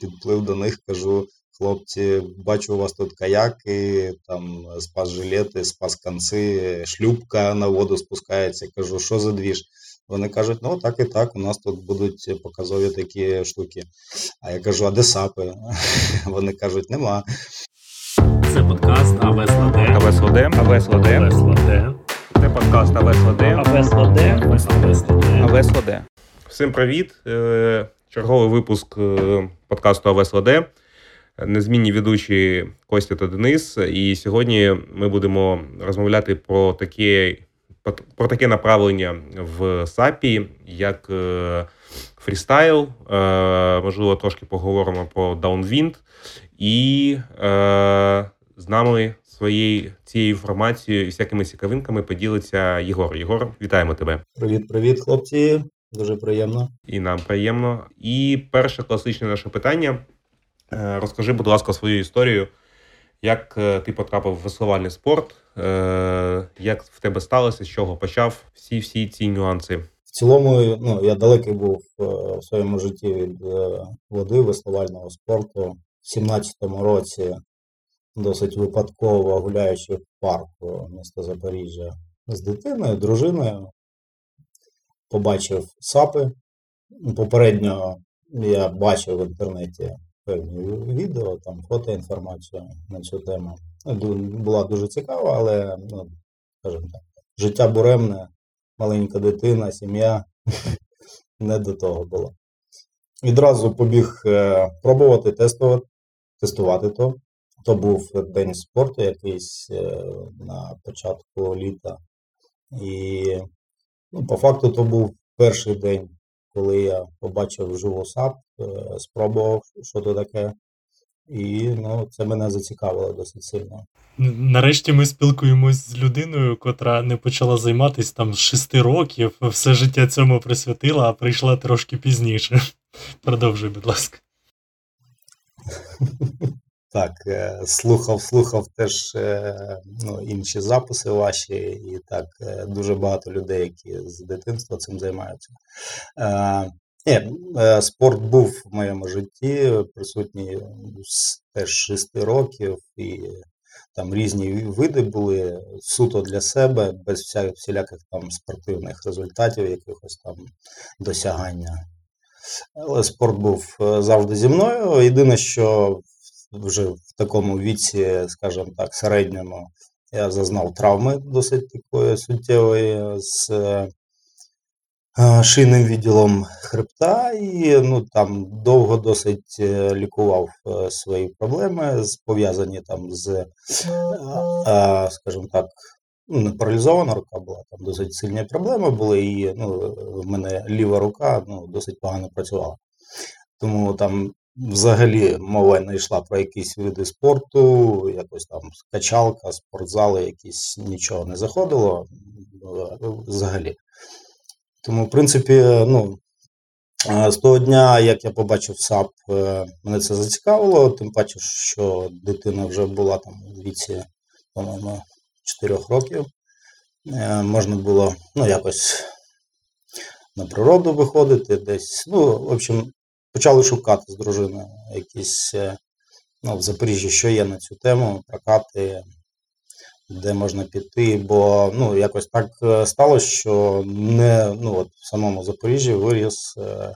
підплив до них, кажу. Хлопці, бачу, у вас тут каяки, там спас-жилети, спас-канци, шлюпка на воду спускається. Кажу, що за двіж? Вони кажуть, ну так і так, у нас тут будуть показові такі штуки. А я кажу, а де сапи? Вони кажуть, нема. Це подкаст АВС Ладе. АВС Ладе. АВС Ладе. АВС Ладе. Це подкаст АВС Ладе. АВС Ладе. АВС Ладе. АВС Ладе. Всім привіт. Черговий випуск е, подкасту АВС Ладе. Незмінні ведучі Костя та Денис. І сьогодні ми будемо розмовляти про таке, про таке направлення в САПі, як е, фрістайл. Е, Можливо, трошки поговоримо про Downwind. І з нами своєю цією інформацією і всякими цікавинками поділиться Єгор. Єгор, вітаємо тебе. Привіт, привіт, хлопці. Дуже приємно. І нам приємно. І перше класичне наше питання. Е, Розкажи, будь ласка, свою історію. Як е, ти потрапив в веслувальний спорт? Е, Як в тебе сталося, з чого почав всі всі ці нюанси? В цілому, ну, я далекий був в своєму житті від води, веслувального спорту. В 17-му році, досить випадково гуляючи в парку міста Запоріжжя з дитиною, дружиною, побачив сапи. Попередньо я бачив в інтернеті певні відео, там фотоінформацію на цю тему. Була дуже цікава, але, ну, скажімо так, життя буремне, маленька дитина, сім'я не до того було. Відразу побіг е, пробувати, тестувати, тестувати то. То був день спорту якийсь е, на початку літа. І ну, по факту то був перший день, коли я побачив живу САП, е, спробував, що то таке. І ну, це мене зацікавило досить сильно. Нарешті ми спілкуємось з людиною, котра не почала займатися там з 6 років, все життя цьому присвятила, а прийшла трошки пізніше. Продовжуй, будь ласка. Так, е, слухав, слухав теж е, ну, інші записи ваші, і так, е, дуже багато людей, які з дитинства цим займаються. Ні, спорт був в моєму житті, присутній з теж 6 років, і там різні види були суто для себе, без всіляких там спортивних результатів, якихось там досягання. Але спорт був завжди зі мною. Єдине, що вже в такому віці, скажімо так, середньому, я зазнав травми досить такої суттєвої з е, шийним відділом хребта, і ну, там довго досить е, лікував е, свої проблеми, пов'язані там з, скажімо так, ну, не паралізована рука була, там досить сильні проблеми були, і ну, в мене ліва рука ну, досить погано працювала. Тому там взагалі мова не йшла про якісь види спорту, якось там качалка, спортзали, якісь нічого не заходило е, взагалі. Тому, в принципі, ну, е, з того дня, як я побачив САП, е, мене це зацікавило, тим паче, що дитина вже була там у віці, по-моєму, 4 років. Е, Можна було ну, якось на природу виходити десь. Ну, в общем, почали шукати з дружиною якісь е, ну, в Запоріжжі, що є на цю тему, прокати, де можна піти. Бо ну, якось так е, сталося, що не ну, от в самому Запоріжжі виріс е,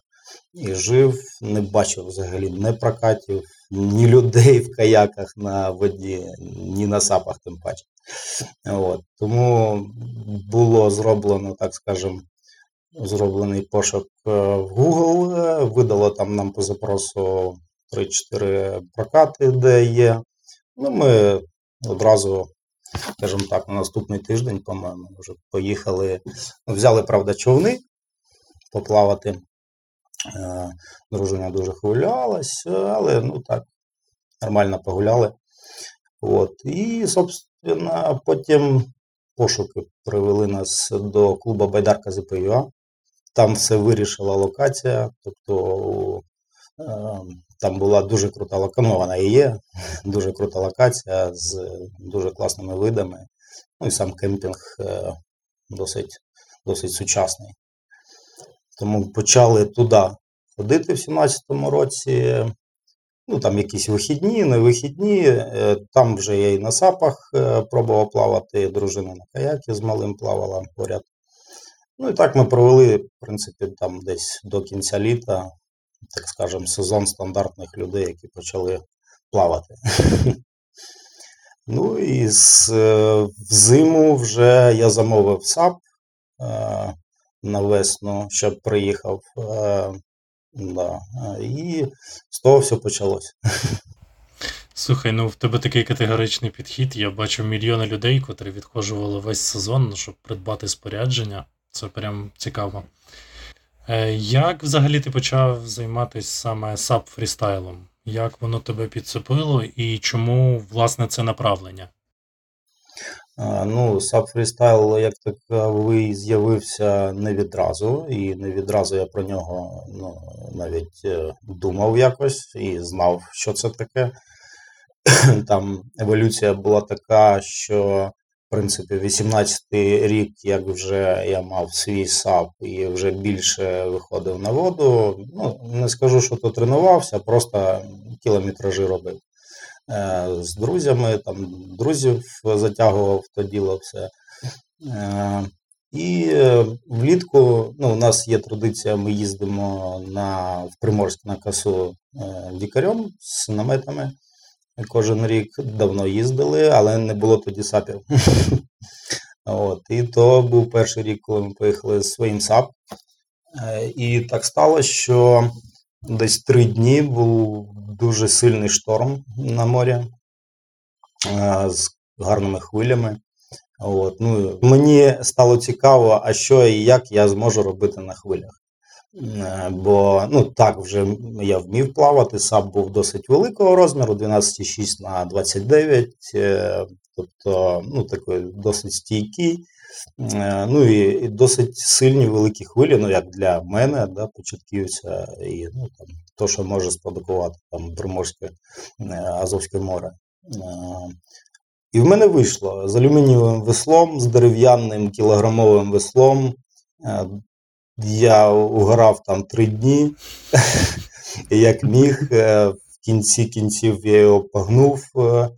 і жив, не бачив взагалі ні прокатів, ні людей в каяках на воді, ні на сапах, тим паче. От. Тому було зроблено, так скажемо, зроблений пошук е, в Google, е, видало там нам по запросу 3-4 прокати, де є. Ну, ми одразу, скажімо так, на наступний тиждень, по-моєму, вже поїхали. Взяли, правда, човни поплавати. Е, Дружина дуже хвилювалась, але ну так, нормально погуляли. От. І, собственно, потім пошуки привели нас до клубу Байдарка ЗПЮА. Там все вирішила локація. Тобто е, там була дуже крута локація, ну вона і є, дуже крута локація з дуже класними видами. Ну і сам кемпінг е, досить, досить сучасний. Тому почали туди ходити в 17-му році. ну там якісь вихідні, не вихідні. Е, Там вже я і на сапах пробував плавати, дружина на каякі з малим плавала поряд. Ну і так ми провели, в принципі, там десь до кінця літа, так скажемо, сезон стандартних людей, які почали плавати. Ну і е, взиму вже я замовив САП е, на весну, щоб приїхав. Е, да, і з того все почалося. Слухай, ну в тебе такий категоричний підхід. Я бачив мільйони людей, котрі відхожували весь сезон, щоб придбати спорядження. Це прям цікаво. Е, Як взагалі ти почав займатися саме сап фрістайлом? Як воно тебе підцепило і чому, власне, це направлення? Е, Ну, SAP Freestyle як таковий з'явився не відразу, і не відразу я про нього ну, навіть е, думав якось і знав, що це таке. Там еволюція була така, що, принципі, 18-й рік, як вже я мав свій САП і вже більше виходив на воду. Ну, не скажу, що то тренувався, просто кілометражі робив. Е, З друзями, там друзів затягував то діло все. Е, І влітку ну, у нас є традиція, ми їздимо на, в Приморськ на касу е, лікарем з наметами. Кожен рік давно їздили, але не було тоді сапів. От, і то був перший рік, коли ми поїхали з своїм САП. Е, І так сталося, що десь три дні був дуже сильний шторм на морі е, з гарними хвилями. От, ну, мені стало цікаво, а що і як я зможу робити на хвилях. Е, Бо ну так вже я вмів плавати, САП був досить великого розміру, 12,6 на 29, е, тобто ну, такий досить стійкий. Е, Ну і, досить сильні великі хвилі, ну як для мене, да, початківця, і ну, там, то, що може спродукувати там Приморське Азовське море. І в мене вийшло з алюмінієвим веслом, з дерев'яним кілограмовим веслом. Я угорав там три дні, як міг. Е, В кінці кінців я його погнув. е,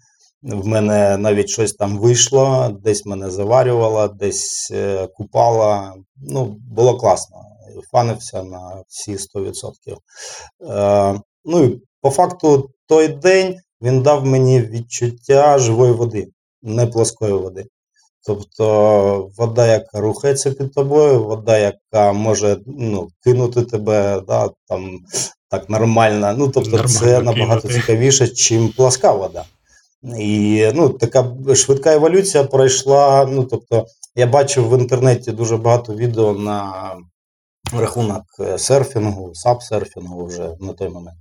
В мене навіть щось там вийшло, десь мене заварювало, десь е, купала. Ну, було класно. Фанився на всі 100%. Е, Ну і по факту той день він дав мені відчуття живої води, не плоскої води. Тобто вода, яка рухається під тобою, вода, яка може ну, кинути тебе, да, там так нормально. Ну, тобто, це набагато кинути. цікавіше, чим пласка вода. І ну, така швидка еволюція пройшла. Ну, тобто, я бачив в інтернеті дуже багато відео на рахунок е, серфінгу, сапсерфінгу вже на той момент.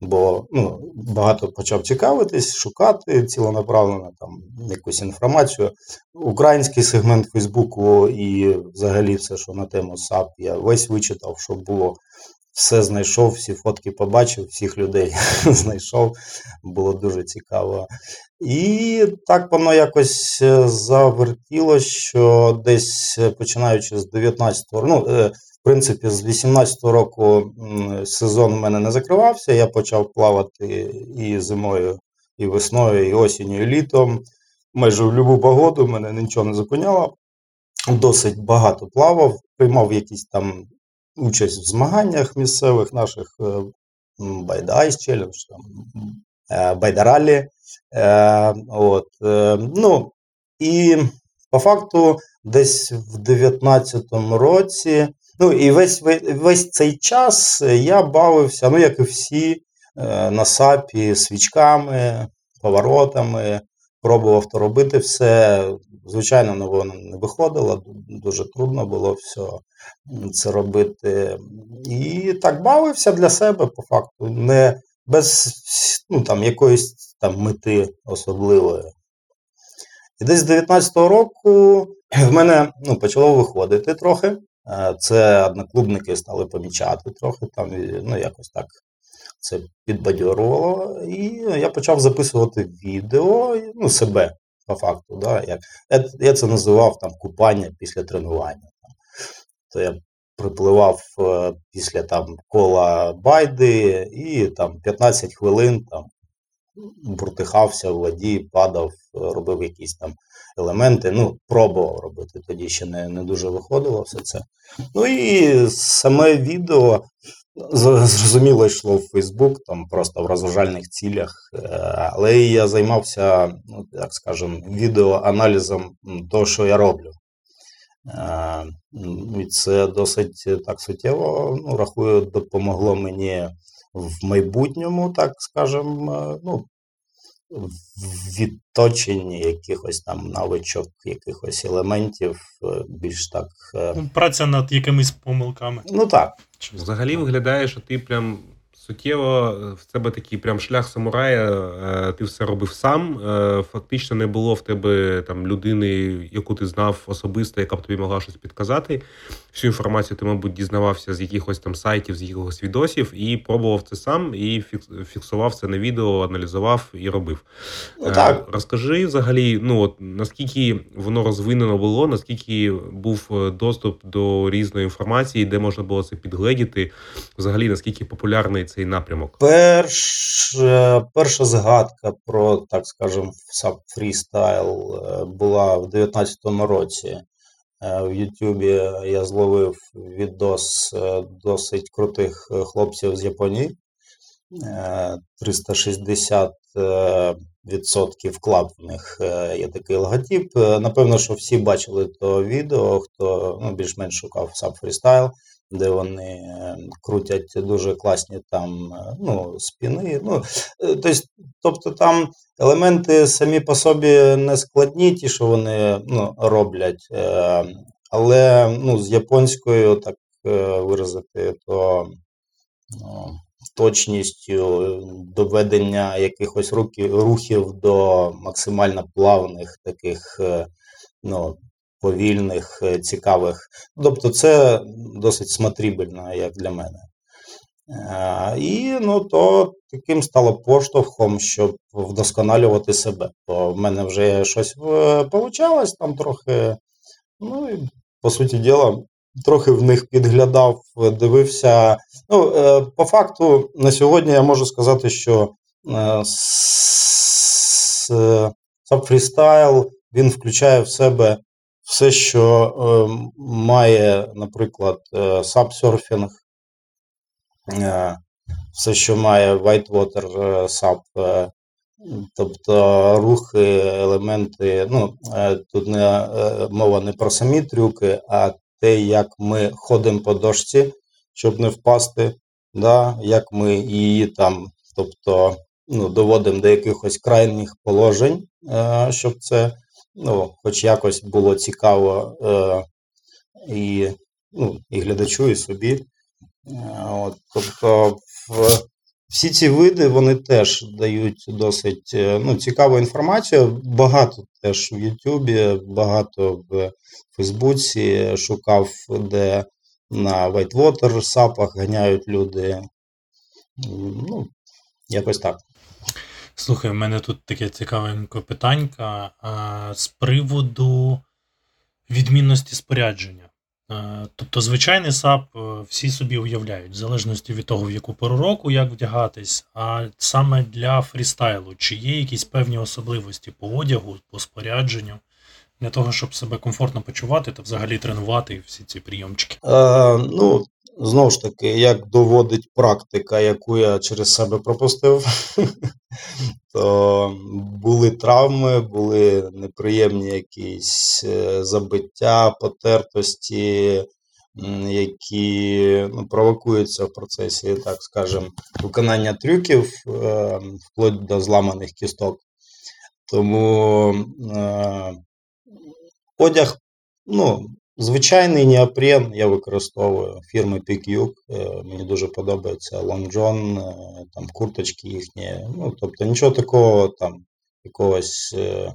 Бо ну, багато почав цікавитись, шукати ціленаправленно там якусь інформацію. Український сегмент Фейсбуку і взагалі все, що на тему САП, я весь вичитав, що було. Все знайшов, всі фотки побачив, всіх людей знайшов. Було дуже цікаво. І так воно якось е, завертіло, що десь е, починаючи з 19-го, ну, в принципі, з 18-го року сезон у мене не закривався. Я почав плавати і зимою, і весною, і осінню, і літом. Майже в будь-яку погоду мене нічого не зупиняло. Досить багато плавав, приймав якісь там участь в змаганнях місцевих наших е, м, Байда Ice Challenge, там, е, Байдаралі. Е, От, ну, і по факту, десь в 19-му році, ну і весь, весь цей час я бавився, ну, як і всі, е, на сапі свічками, поворотами, пробував то робити все. Звичайно, воно не виходило, дуже трудно було все це робити. І так бавився для себе, по факту, не без ну, там, якоїсь там мети особливої. І десь з 19-го року в мене ну, почало виходити трохи. Е, Це одноклубники стали помічати трохи, там, ну, якось так це підбадьорувало. І я почав записувати відео, ну, себе по факту. Да, як, я, я це називав там купання після тренування. Там. То я припливав е, після там кола байди і там 15 хвилин там буртихався в воді, падав, робив якісь там елементи. Ну, пробував робити. Тоді ще не, не дуже виходило все це. Ну і саме відео зрозуміло йшло в Фейсбук, там просто в розважальних цілях. Е, Але я займався, ну так скажемо, відеоаналізом того, що я роблю. Е, І це досить так суттєво, ну, рахую, допомогло мені в майбутньому, так скажемо, ну, в відточенні якихось там навичок, якихось елементів, е, більш так. е, Ну, Праця над якимись помилками. Ну так, Взагалі виглядає, що ти прям суттєво е, в тебе такий прям шлях самурая. е, Ти все робив сам. е, Фактично не було в тебе там людини, яку ти знав особисто, яка б тобі могла щось підказати. Всю інформацію ти, мабуть, дізнавався з якихось там сайтів, з якихось відосів, і пробував це сам, і фіксував це на відео, аналізував і робив. ну так. Розкажи взагалі, ну от наскільки воно розвинено було, наскільки був доступ до різної інформації, де можна було це підгледіти, взагалі наскільки популярний цей напрямок? Перш, перша згадка про, так скажемо, сап фрістайл е, була в 19-му році. Е, В Ютубі я зловив відос е, досить крутих хлопців з Японії. Е, 360 е, відсотків club в них є такий логотип. Напевно, що всі бачили то відео, хто ну, більш-менш шукав сап фрістайл де вони е, крутять дуже класні там е, ну, спіни. Ну, е, тобто, там елементи самі по собі не складні, ті, що вони ну, роблять. Але ну, з японською, так виразити, то ну, точністю доведення якихось рухів до максимально плавних таких ну, повільних, е, цікавих. Тобто це досить смотрибельно, як для мене. Е, І ну, то таким стало поштовхом, щоб вдосконалювати себе. Бо в мене вже щось вийшло там трохи. Ну і по суті діла, трохи в них підглядав, дивився. Ну, е, по факту, на сьогодні я можу сказати, що е, с- е, Sub Freestyle він включає в себе все, що е, має, наприклад, е, сабсерфінг, е, все, що має whitewater е, саб, е, тобто рухи, елементи. Ну, е, тут не е, мова не про самі трюки, а те, як ми ходимо по дошці, щоб не впасти, да, як ми її там, тобто, ну, доводимо до якихось крайніх положень, е, щоб це ну, хоч якось було цікаво е, і, ну, і глядачу, і собі. Е, От, тобто, всі ці види вони теж дають досить е, ну, цікаву інформацію. Багато теж в Ютубі, багато в Фейсбуці шукав, де на Whitewater сапах ганяють люди. Ну, якось так. Слухай, у мене тут таке цікавеньке питанька а, з приводу відмінності спорядження. Тобто, звичайний САП е, всі собі уявляють, в залежності від того, в яку пору року, як вдягатись. А саме для фрістайлу, чи є якісь певні особливості по одягу, по спорядженню, для того, щоб себе комфортно почувати та взагалі тренувати всі ці прийомчики. Е, ну, знову ж таки, як доводить практика, яку я через себе пропустив, то були травми, були неприємні якісь е, забиття, потертості, які ну, провокуються в процесі, так скажемо, виконання трюків, е, вплоть до зламаних кісток. Тому е, одяг, ну, звичайний неопрен я використовую фірми PQ. е, Мені дуже подобається Long John, е, там курточки їхні. Ну, тобто нічого такого там якогось е,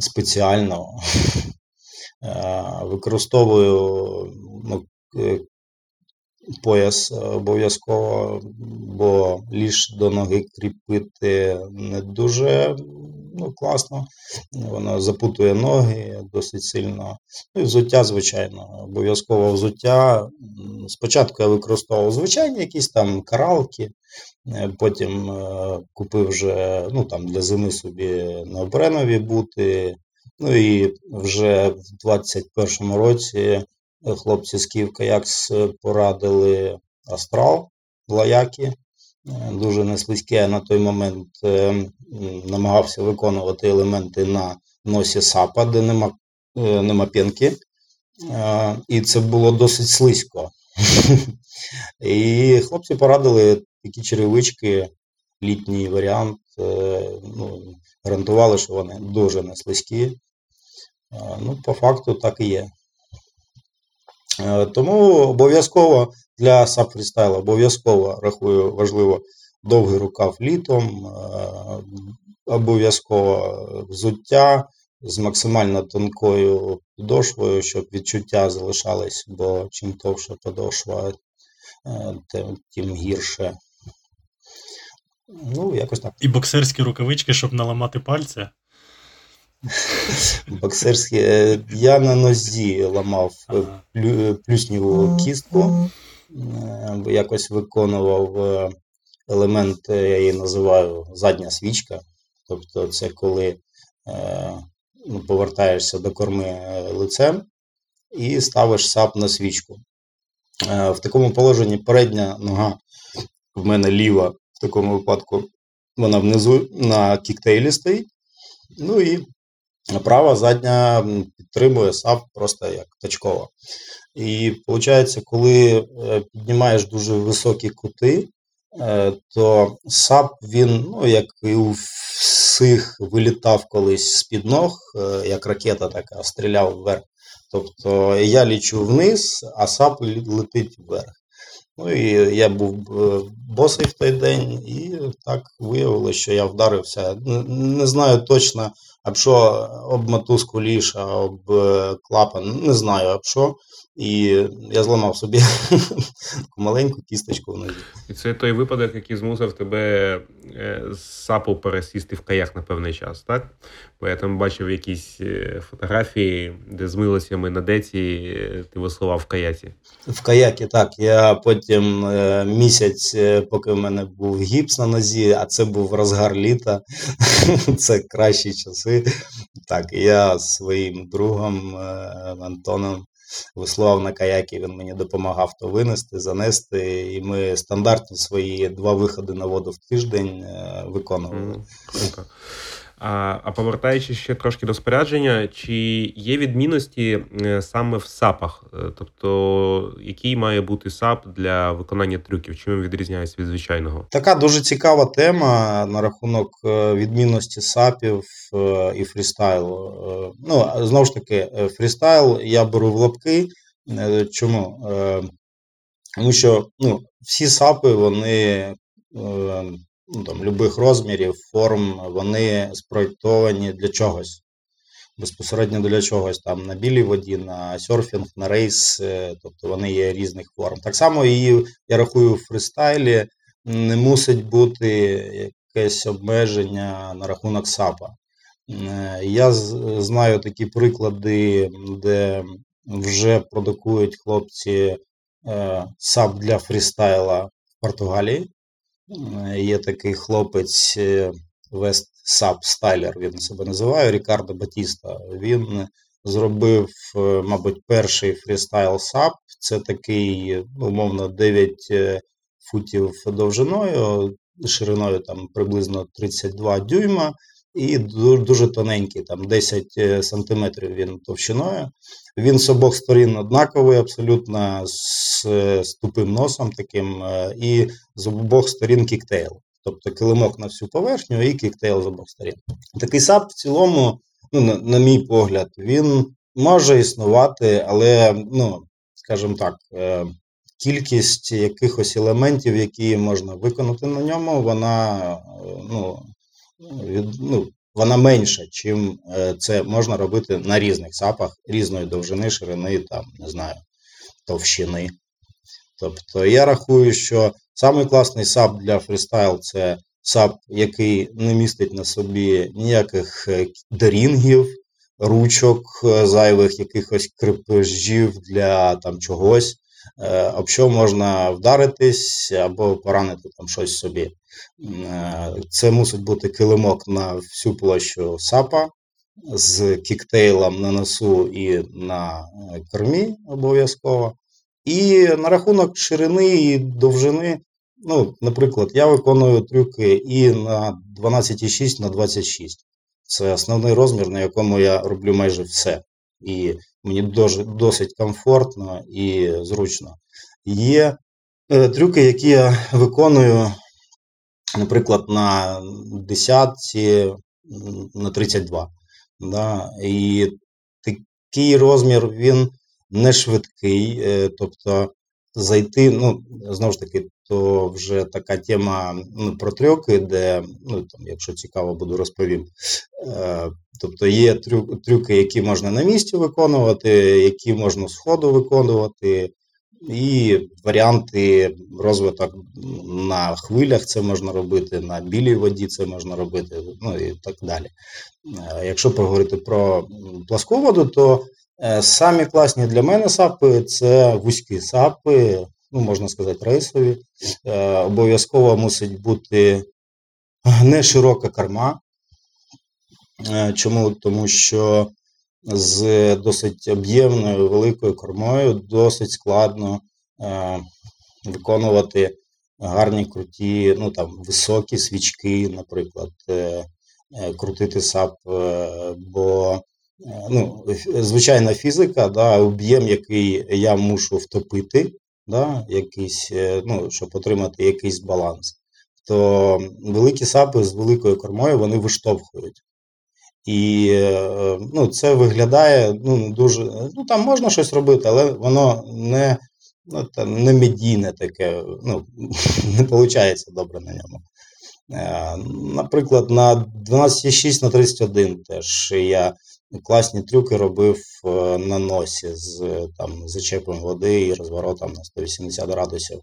спеціального. Використовую ну, пояс обов'язково, бо ліж до ноги кріпити не дуже ну, класно. Воно запутує ноги досить сильно. Ну і взуття, звичайно, обов'язково взуття. Спочатку я використовував звичайні якісь там каралки, е, потім е, купив вже ну, там, для зими собі необренові бути. Ну і вже в 21-му році хлопці з Київ Каякс порадили Астрал Лаяки. Дуже неслизьке на той момент е, намагався виконувати елементи на носі сапа, де нема е, нема п'янки. Е, і це було досить слизько. І хлопці порадили такі черевички, літній варіант. ну, Гарантували, що вони дуже не слизькі. Ну, по факту так і є. Тому обов'язково для сап фрістайлу обов'язково рахую важливо довгий рукав літом, обов'язково взуття з максимально тонкою підошвою, щоб відчуття залишались, бо чим товша подошва, е, тим гірше. Ну, якось так. І боксерські рукавички, щоб наламати пальця. Боксерські. Е, я на нозі ламав е, плюсніву кістку, якось виконував елемент, я її називаю задня свічка. Тобто, це коли ну, повертаєшся до корми лицем і ставиш сап на свічку. В такому положенні передня нога в мене ліва, в такому випадку, вона внизу на кіктейлі стоїть. Ну і права задня підтримує сап просто як точково. І виходить, коли е, піднімаєш дуже високі кути, е, то сап він, ну, як і у всіх, вилітав колись з-під ног, е, як ракета така, стріляв вверх. Тобто я лічу вниз, а сап летить вверх. Ну і я був босий в той день, і так виявилося, що я вдарився. Не знаю точно, об що об мотузку ліж, об клапан, не знаю об що. І я зламав собі маленьку кісточку в нозі. І це той випадок, який змусив тебе е, з сапу пересісти в каях на певний час, так? Бо я там бачив якісь е, фотографії, де з милостями на деці е, ти веслував в каяці. В каякі, так. Я потім місяць, поки в мене був гіпс на нозі, а це був розгар літа. Це кращі часи. Так, я своїм другом Антоном веслував на каякі, він мені допомагав то винести, занести. І ми стандартні свої два виходи на воду в тиждень е, виконували. Mm, а а повертаючись ще трошки до спорядження, чи є відмінності е, саме в САПах? Е, тобто, який має бути САП для виконання трюків? Чим він відрізняється від звичайного? Така дуже цікава тема на рахунок е, відмінності САПів і фрістайлу. Ну, знову ж таки, фрістайл я беру в лапки. Чому? Тому що ну, всі САПи, вони ну, там, любих розмірів, форм, вони спроєктовані для чогось. Безпосередньо для чогось там на білій воді, на серфінг, на рейс, е, тобто вони є різних форм. Так само і я рахую, в фристайлі не мусить бути якесь обмеження на рахунок САПа. Е, я знаю такі приклади, де вже продукують хлопці е, САП для фрістайла в Португалії. Є такий хлопець Вест Саб Стайлер, він себе називає Рікардо Батіста. Він зробив, е, мабуть, перший фрістайл САП. Це такий, ну, умовно, 9 е, футів довжиною, шириною там приблизно 32 дюйма. І дуже тоненький, там 10 е, сантиметрів він товщиною. Він з обох сторін однаковий, абсолютно з, з тупим носом таким, е, і з обох сторін kicktail. Тобто килимок на всю поверхню і kicktail з обох сторін. Такий сап в цілому, ну, на, на мій погляд, він може існувати, але, ну, скажімо так, е, кількість якихось елементів, які можна виконати на ньому, вона ну, ну, вона менша, чим е, це можна робити на різних сапах різної довжини, ширини, там, не знаю, товщини. Тобто я рахую, що самий класний сап для фрістайл це САП, який не містить на собі ніяких дарінгів, ручок зайвих, якихось крепежів для там чогось, об що можна вдаритись або поранити там щось собі. Це мусить бути килимок на всю площу САПа з кіктейлом на носу і на кормі обов'язково. І на рахунок ширини і довжини, ну, наприклад, я виконую трюки і на 12,6 на 26. Це основний розмір, на якому я роблю майже все. І мені досить комфортно і зручно. Є е, трюки, які я виконую, наприклад, на 10 на 32. Да? І такий розмір він не швидкий, е, тобто зайти, ну, знову ж таки, то вже така тема ну, про трюки, де, ну, там, якщо цікаво, буду розповім. Е, тобто є трюки, які можна на місці виконувати, які можна з ходу виконувати, і варіанти розвиток на хвилях це можна робити, на білій воді це можна робити, ну і так далі. Е, якщо поговорити про пласку воду, то самі класні для мене сапи це вузькі сапи, ну, можна сказати, рейсові. Е, обов'язково мусить бути не широка корма. Е, чому? Тому що з досить об'ємною великою кормою досить складно виконувати гарні круті, ну там високі свічки, наприклад, крутити сап, бо ну, звичайна фізика, да, об'єм, який я мушу втопити, да, якийсь, е, ну, щоб отримати якийсь баланс, то великі сапи з великою кормою вони виштовхують. І е, ну, це виглядає ну, дуже. Ну, там можна щось робити, але воно не ну, там, не медійне таке, ну, не виходить добре на ньому. Е, наприклад, на 12,6 на 31 теж я класні трюки робив е, на носі з там, зачепом води і розворотом на 180 градусів е,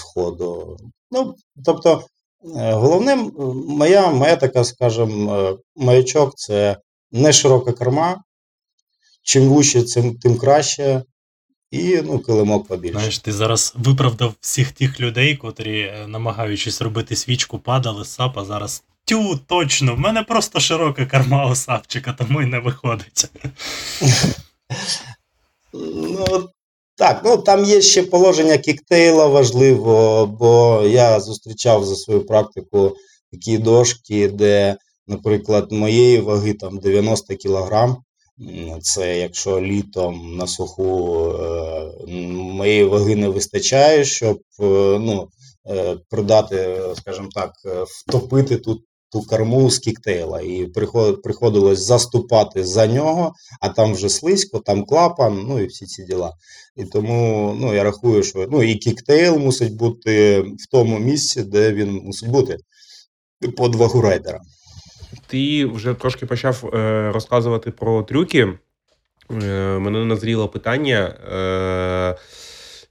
ходу. Ну, тобто, головне, моя моя така, скажімо, маячок це не широка корма. Чим цим, тим краще. І ну, килимок побільше. Знаєш, ти зараз виправдав всіх тих людей, котрі, намагаючись робити свічку, падали з сапа, зараз Тю, точно, в мене просто широка карма у Савчика, тому й не виходить. Ну, так, ну там є ще положення кіктейла важливо, бо я зустрічав за свою практику такі дошки, де, наприклад, моєї ваги там 90 кг. Це якщо літом на суху е, моєї ваги не вистачає, щоб е, ну, е, придати, скажімо так, втопити тут ту корму з кіктейла, і приходилось заступати за нього, а там вже слизько, там клапан, ну і всі ці діла. І тому ну, я рахую, що ну, і kicktail мусить бути в тому місці, де він мусить бути под вагу райдера. Ти вже трошки почав е, розказувати про трюки. Е, Мене назріло питання. Е,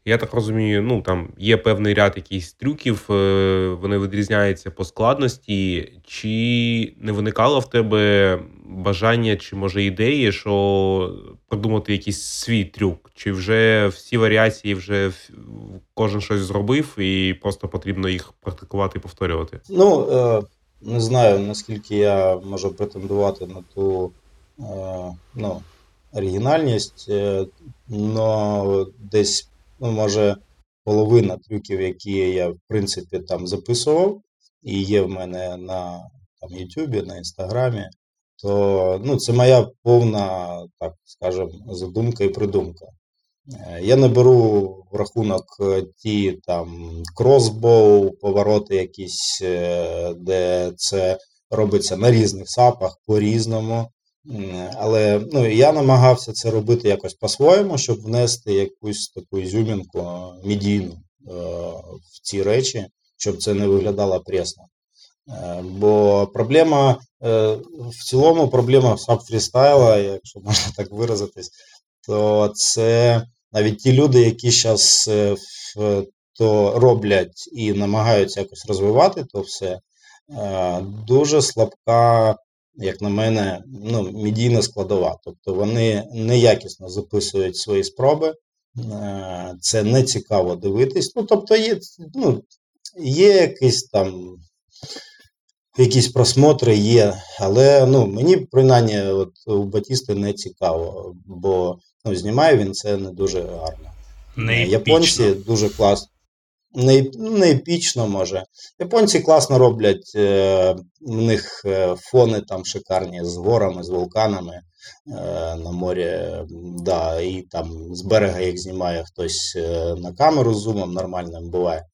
я так розумію, ну там є певний ряд якихось трюків, е, вони відрізняються по складності. Чи не виникало в тебе бажання, чи може ідеї, що придумати якийсь свій трюк? Чи вже всі варіації вже кожен щось зробив, і просто потрібно їх практикувати і повторювати? Ну е, не знаю наскільки я можу претендувати на ту е, ну, оригінальність, але десь ну, може, половина трюків, які я, в принципі, там записував, і є в мене на там, YouTube, на Інстаграмі, то ну, це моя повна, так скажемо, задумка і придумка. Е, я не беру в рахунок е, ті там кросбоу, повороти якісь, е, де це робиться на різних сапах по-різному. Але ну, я намагався це робити якось по-своєму, щоб внести якусь таку ізюмінку медійну е, в ці речі, щоб це не виглядало пресно. Е, бо проблема е, в цілому проблема саб фрістайла, якщо можна так виразитись, то це навіть ті люди, які зараз в хто роблять і намагаються якось розвивати то все, дуже слабка, як на мене, ну, медійна складова. Тобто вони неякісно записують свої спроби, це не цікаво дивитись. Ну, тобто, є ну, є якийсь там. Якісь просмотри є, але ну, мені принаймні от, у Батісти не цікаво, бо ну, знімає він це не дуже гарно. Не Японці дуже класно. Не епічно може. Японці класно роблять, е, у них е, фони там шикарні з горами, з вулканами е, на морі. Да, І там з берега їх знімає хтось на камеру з зумом нормальним буває.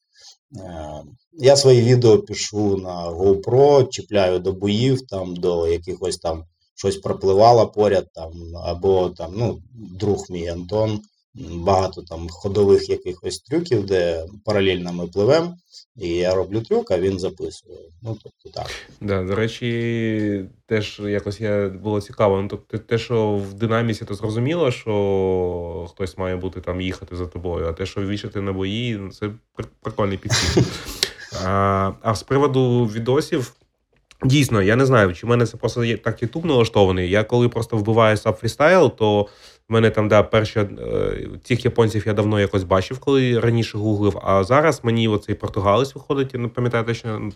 Я свої відео пишу на GoPro, чіпляю до боїв, там, до якихось там щось пропливало поряд, там, або там, ну, друг мій Антон багато там ходових якихось трюків, де паралельно ми пливемо, і я роблю трюк, а він записує. Ну, тобто так. Да, До речі, теж якось я було цікаво. Ну, тобто, те, що в динаміці, то зрозуміло, що хтось має бути там їхати за тобою, а те, що вішати на бої, ну, це прикольний підхід. А а з приводу відосів, дійсно, я не знаю, чи в мене це просто є так ютуб налаштований. Я коли просто вбиваю Sub Freestyle, то в мене там да, перші е, тих японців я давно якось бачив, коли раніше гуглив. А зараз мені оцей португалець виходить, я не пам'ятаю точно,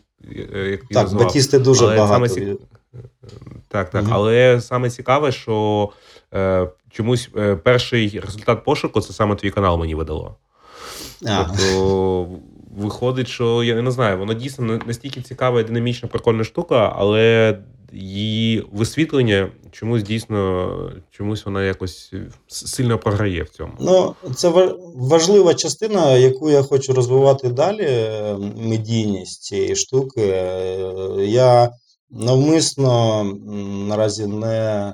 е, як він Так, Батісти дуже але багато. Саме... Так, так. Угу. Але саме цікаве, що е, чомусь е, перший результат пошуку це саме твій канал мені видало. Тобто виходить, що я не знаю, воно дійсно настільки цікава і динамічна, прикольна штука, але її висвітлення чомусь дійсно чомусь вона якось сильно програє в цьому. Ну, це важлива частина, яку я хочу розвивати далі. Е, медійність цієї штуки. Е, я навмисно наразі не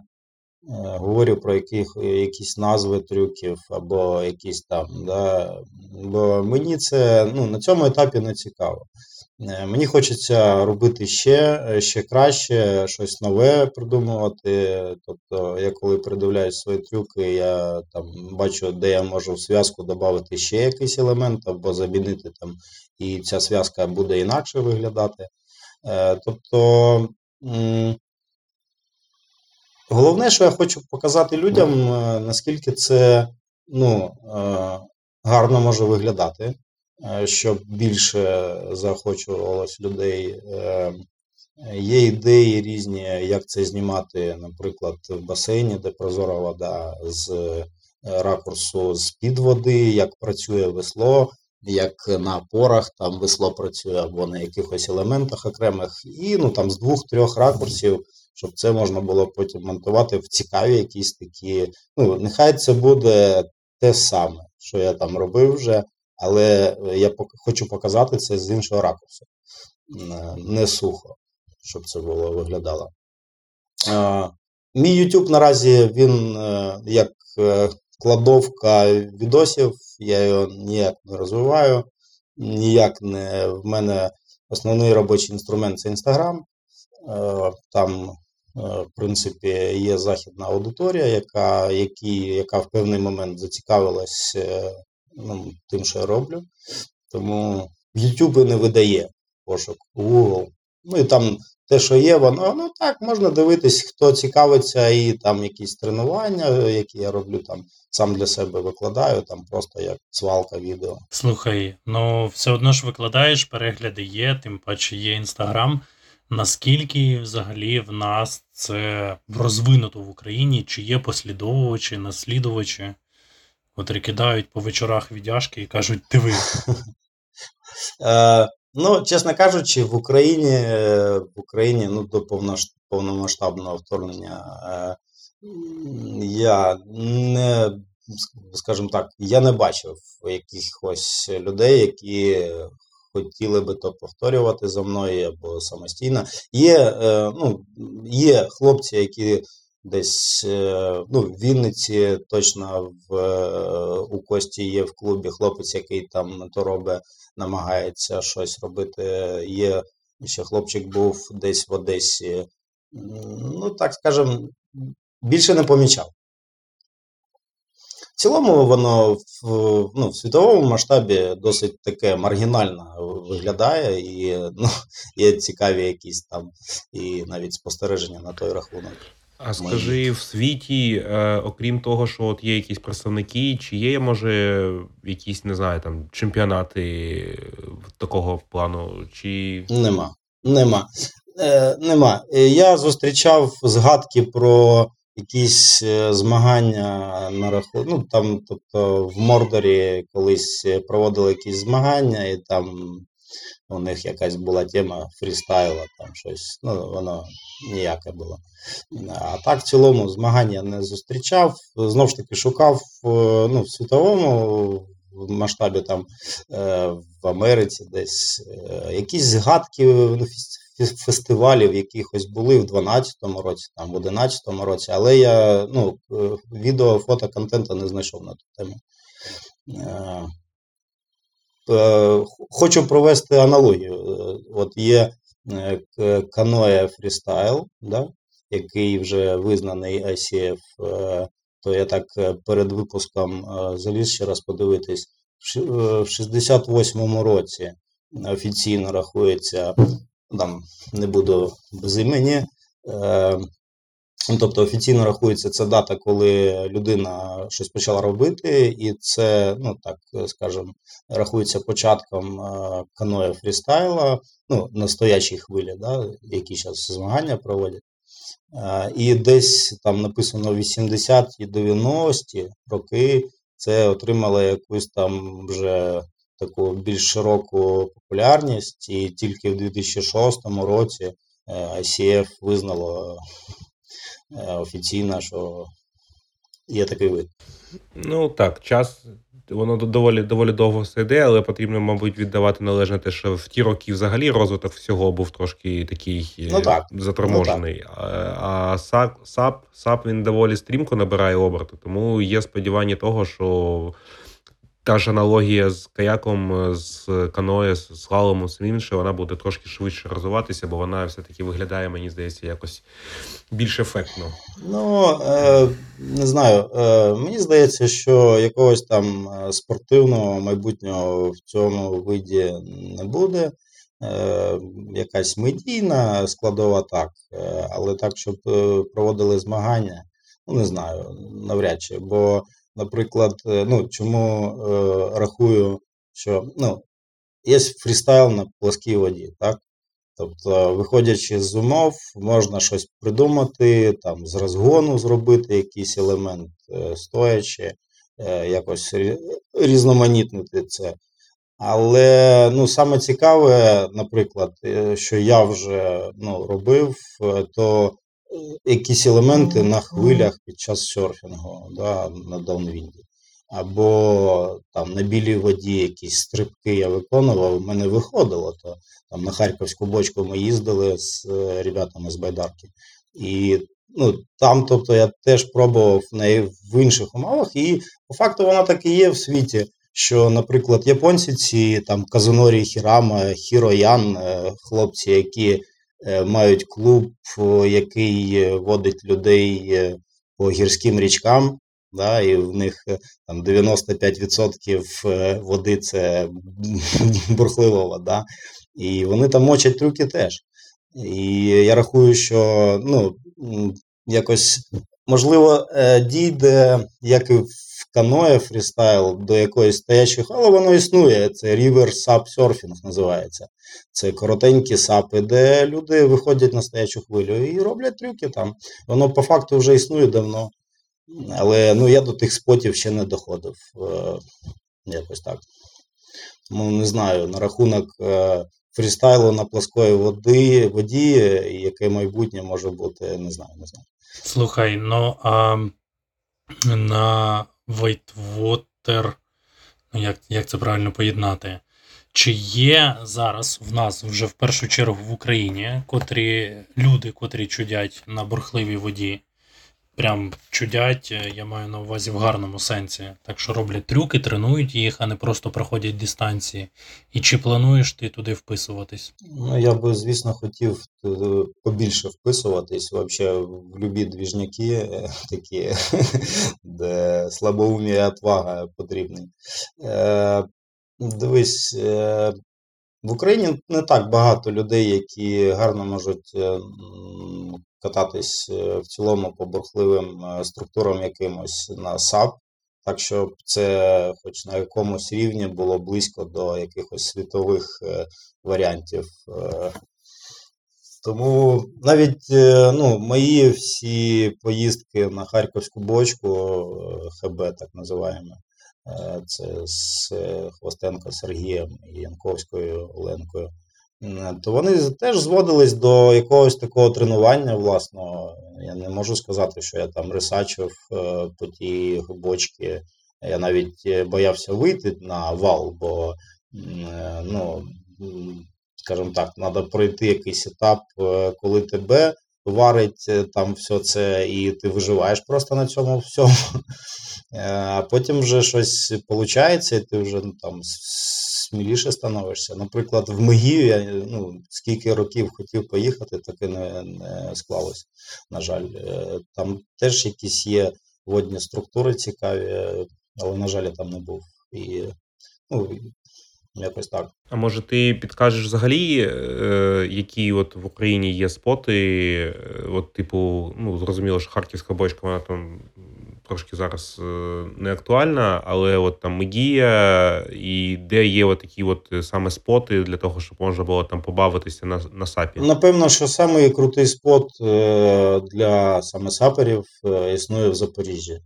говорю про яких, якісь назви трюків або якісь там. Да, Бо мені це ну, на цьому етапі не цікаво. Е, мені хочеться робити ще ще краще, щось нове придумувати. Тобто, я коли передивляюсь свої трюки, я там бачу, де я можу в зв'язку додати ще якийсь елемент або замінити там, і ця зв'язка буде інакше виглядати. Е, тобто Головне, що я хочу показати людям, е, наскільки це ну, е, гарно може виглядати, е, щоб більше заохочувалось людей. Є ідеї різні, як це знімати, наприклад, в басейні, де прозора вода з ракурсу з-під води, як працює весло, як на опорах там весло працює або на якихось елементах окремих, і ну, там з двох-трьох ракурсів щоб це можна було потім монтувати в цікаві якісь такі. Ну, нехай це буде те саме, що я там робив вже, але я хочу показати це з іншого ракурсу. Не сухо, щоб це було виглядало. Мій YouTube наразі він е, як е, кладовка відосів, я його ніяк не розвиваю, ніяк не в мене основний робочий інструмент це. Е, там Е, в принципі, є західна аудиторія, яка які, яка в певний момент зацікавилась е, ну, тим, що я роблю. Тому YouTube не видає пошук Google. Ну і там те, що є, воно ну так, можна дивитись, хто цікавиться, і там якісь тренування, які я роблю там, сам для себе викладаю, там просто як свалка відео. Слухай, ну все одно ж викладаєш, перегляди є, тим паче є інстаграм. Наскільки взагалі в нас це розвинуто в Україні? Чи є послідовувачі, наслідувачі, котрі кидають по вечорах віддяжки і кажуть, диви. Е, ну, чесно кажучи, в Україні в Україні ну, до повномасштабного вторгнення е, я не, скажімо так, я не бачив якихось людей, які хотіли би то повторювати за мною або самостійно. Є е, ну, є хлопці, які десь е, ну, в Вінниці точно в, е, у Кості є в клубі хлопець, який там то робить, намагається щось робити. Є ще хлопчик був десь в Одесі. Ну, так скажем, більше не помічав. Цілому воно в, ну, в світовому масштабі досить таке маргінально виглядає, і ну, є цікаві якісь там і навіть спостереження на той рахунок. А скажи в світі, е, окрім того, що от є якісь представники, чи є, може, якісь, не знаю, там чемпіонати такого плану, чи. Нема. Нема. Е, Нема. Е, я зустрічав згадки про якісь е, змагання на рахунок. Ну, там, тобто, в Мордорі колись проводили якісь змагання, і там у них якась була тема фрістайла, там щось, ну, воно ніяке було. А так, в цілому, змагання не зустрічав. Знову ж таки, шукав е, ну, в світовому масштабі там е, в Америці десь е, якісь згадки ну, фестивалів якихось були в 12-му році, там в 11-му році, але я ну, відео, фото контенту не знайшов на ту тему. Е, хочу провести аналогію. Е, от є е, каноє фрістайл, да, який вже визнаний ICF, то я так перед випуском заліз ще раз подивитись. В 68-му році офіційно рахується, там не буду без імені, Ну, тобто офіційно рахується ця дата, коли людина щось почала робити, і це, ну так скажемо, рахується початком е, каноє фрістайла, ну, настоячій хвилі, да, які зараз змагання проводять. Е, і десь там написано 80-ті 90-ті роки це отримало якусь там вже таку більш широку популярність, і тільки в 2006 році ICF е, визнало Е, офіційна, що є такий вид. Ну так, час. Воно доволі доволі довго все йде, але потрібно, мабуть, віддавати належне те, що в ті роки взагалі розвиток всього був трошки такий е, ну, так. заторможений. Ну, так. А САП, САП, САП він доволі стрімко набирає оберти, тому є сподівання того, що та ж аналогія з каяком, з каноє, з слаломом, з інше, вона буде трошки швидше розвиватися, бо вона все-таки виглядає, мені здається, якось більш ефектно. Ну, е, не знаю. Е, Мені здається, що якогось там е, спортивного майбутнього в цьому виді не буде. Е, Якась медійна складова так, е, але так, щоб е, проводили змагання, ну не знаю, навряд чи. бо наприклад, е, ну, чому е, рахую, що ну, є фрістайл на плоскій воді, так? Тобто, виходячи з умов, можна щось придумати, там, з розгону зробити якийсь елемент, е, стоячи, е, якось різноманітнити це. Але ну, саме цікаве, наприклад, що я вже ну, робив, то якісь елементи на хвилях під час серфінгу да, на даунвінді. Або там на білій воді якісь стрибки я виконував, у мене виходило. то там На Харківську бочку ми їздили з е, ребятами з байдарки. І ну, там, тобто, я теж пробував неї в інших умовах, і по факту вона так і є в світі. Що, наприклад, японці ці там Казунорі Хірама, Хіроян, е, хлопці, які мають клуб, який е, водить людей е, по гірським річкам, да, і в них там 95% води це бурхлива вода. І вони там мочать трюки теж. І я рахую, що ну, якось можливо дійде, як і в каное фрістайл до якоїсь стоячих, але воно існує. Це River Sub Surfing називається. Це коротенькі сапи, де люди виходять на стоячу хвилю і роблять трюки там. Воно по факту вже існує давно. Але ну, я до тих спотів ще не доходив. Е, якось так. Тому не знаю, на рахунок е, фрістайлу на плоскої води, воді, яке майбутнє може бути, не знаю, не знаю. Слухай, ну а на Whitewater, ну як як це правильно поєднати? Чи є зараз в нас вже в першу чергу в Україні котрі люди, котрі чудять на бурхливій воді? Прям чудять, е, я маю на увазі в гарному сенсі. Так що роблять трюки, тренують їх, а не просто проходять дистанції. І чи плануєш ти туди вписуватись? Ну, я би, звісно, хотів е, побільше вписуватись вообще в любі двіжняки е, такі, де слабоумія і отвага потрібні. Дивись, в Україні не так багато людей, які гарно можуть е, кататись е, в цілому по бурхливим е, структурам якимось на САП. Так що це хоч на якомусь рівні було близько до якихось світових варіантів. Тому навіть ну, мої всі поїздки на Харківську бочку, ХБ так називаємо, це з е, Хвостенко Сергієм і Янковською Оленкою, то вони теж зводились до якогось такого тренування власного. Я не можу сказати, що я там рисачив е, по тій бочці. Я навіть е, боявся вийти на вал, бо е, ну, скажімо так, треба пройти якийсь етап, е, коли тебе варить е, там все це, і ти виживаєш просто на цьому всьому. Е, А потім вже щось виходить, і ти вже ну, там сміліше становишся. Наприклад, в Мегію я ну, скільки років хотів поїхати, так і не, не склалось, на жаль. Е, Там теж якісь є водні структури цікаві, але, на жаль, я там не був. І ну, якось так. А може, ти підкажеш взагалі, е, які от в Україні є споти? е, От, типу, ну, зрозуміло, що харківська бочка, вона там трошки зараз е, не актуальна, але от там Медія, і де є от такі от саме споти для того, щоб можна було там побавитися на, на сапі? Напевно, що самий крутий спот для саме саперів існує в Запоріжжі.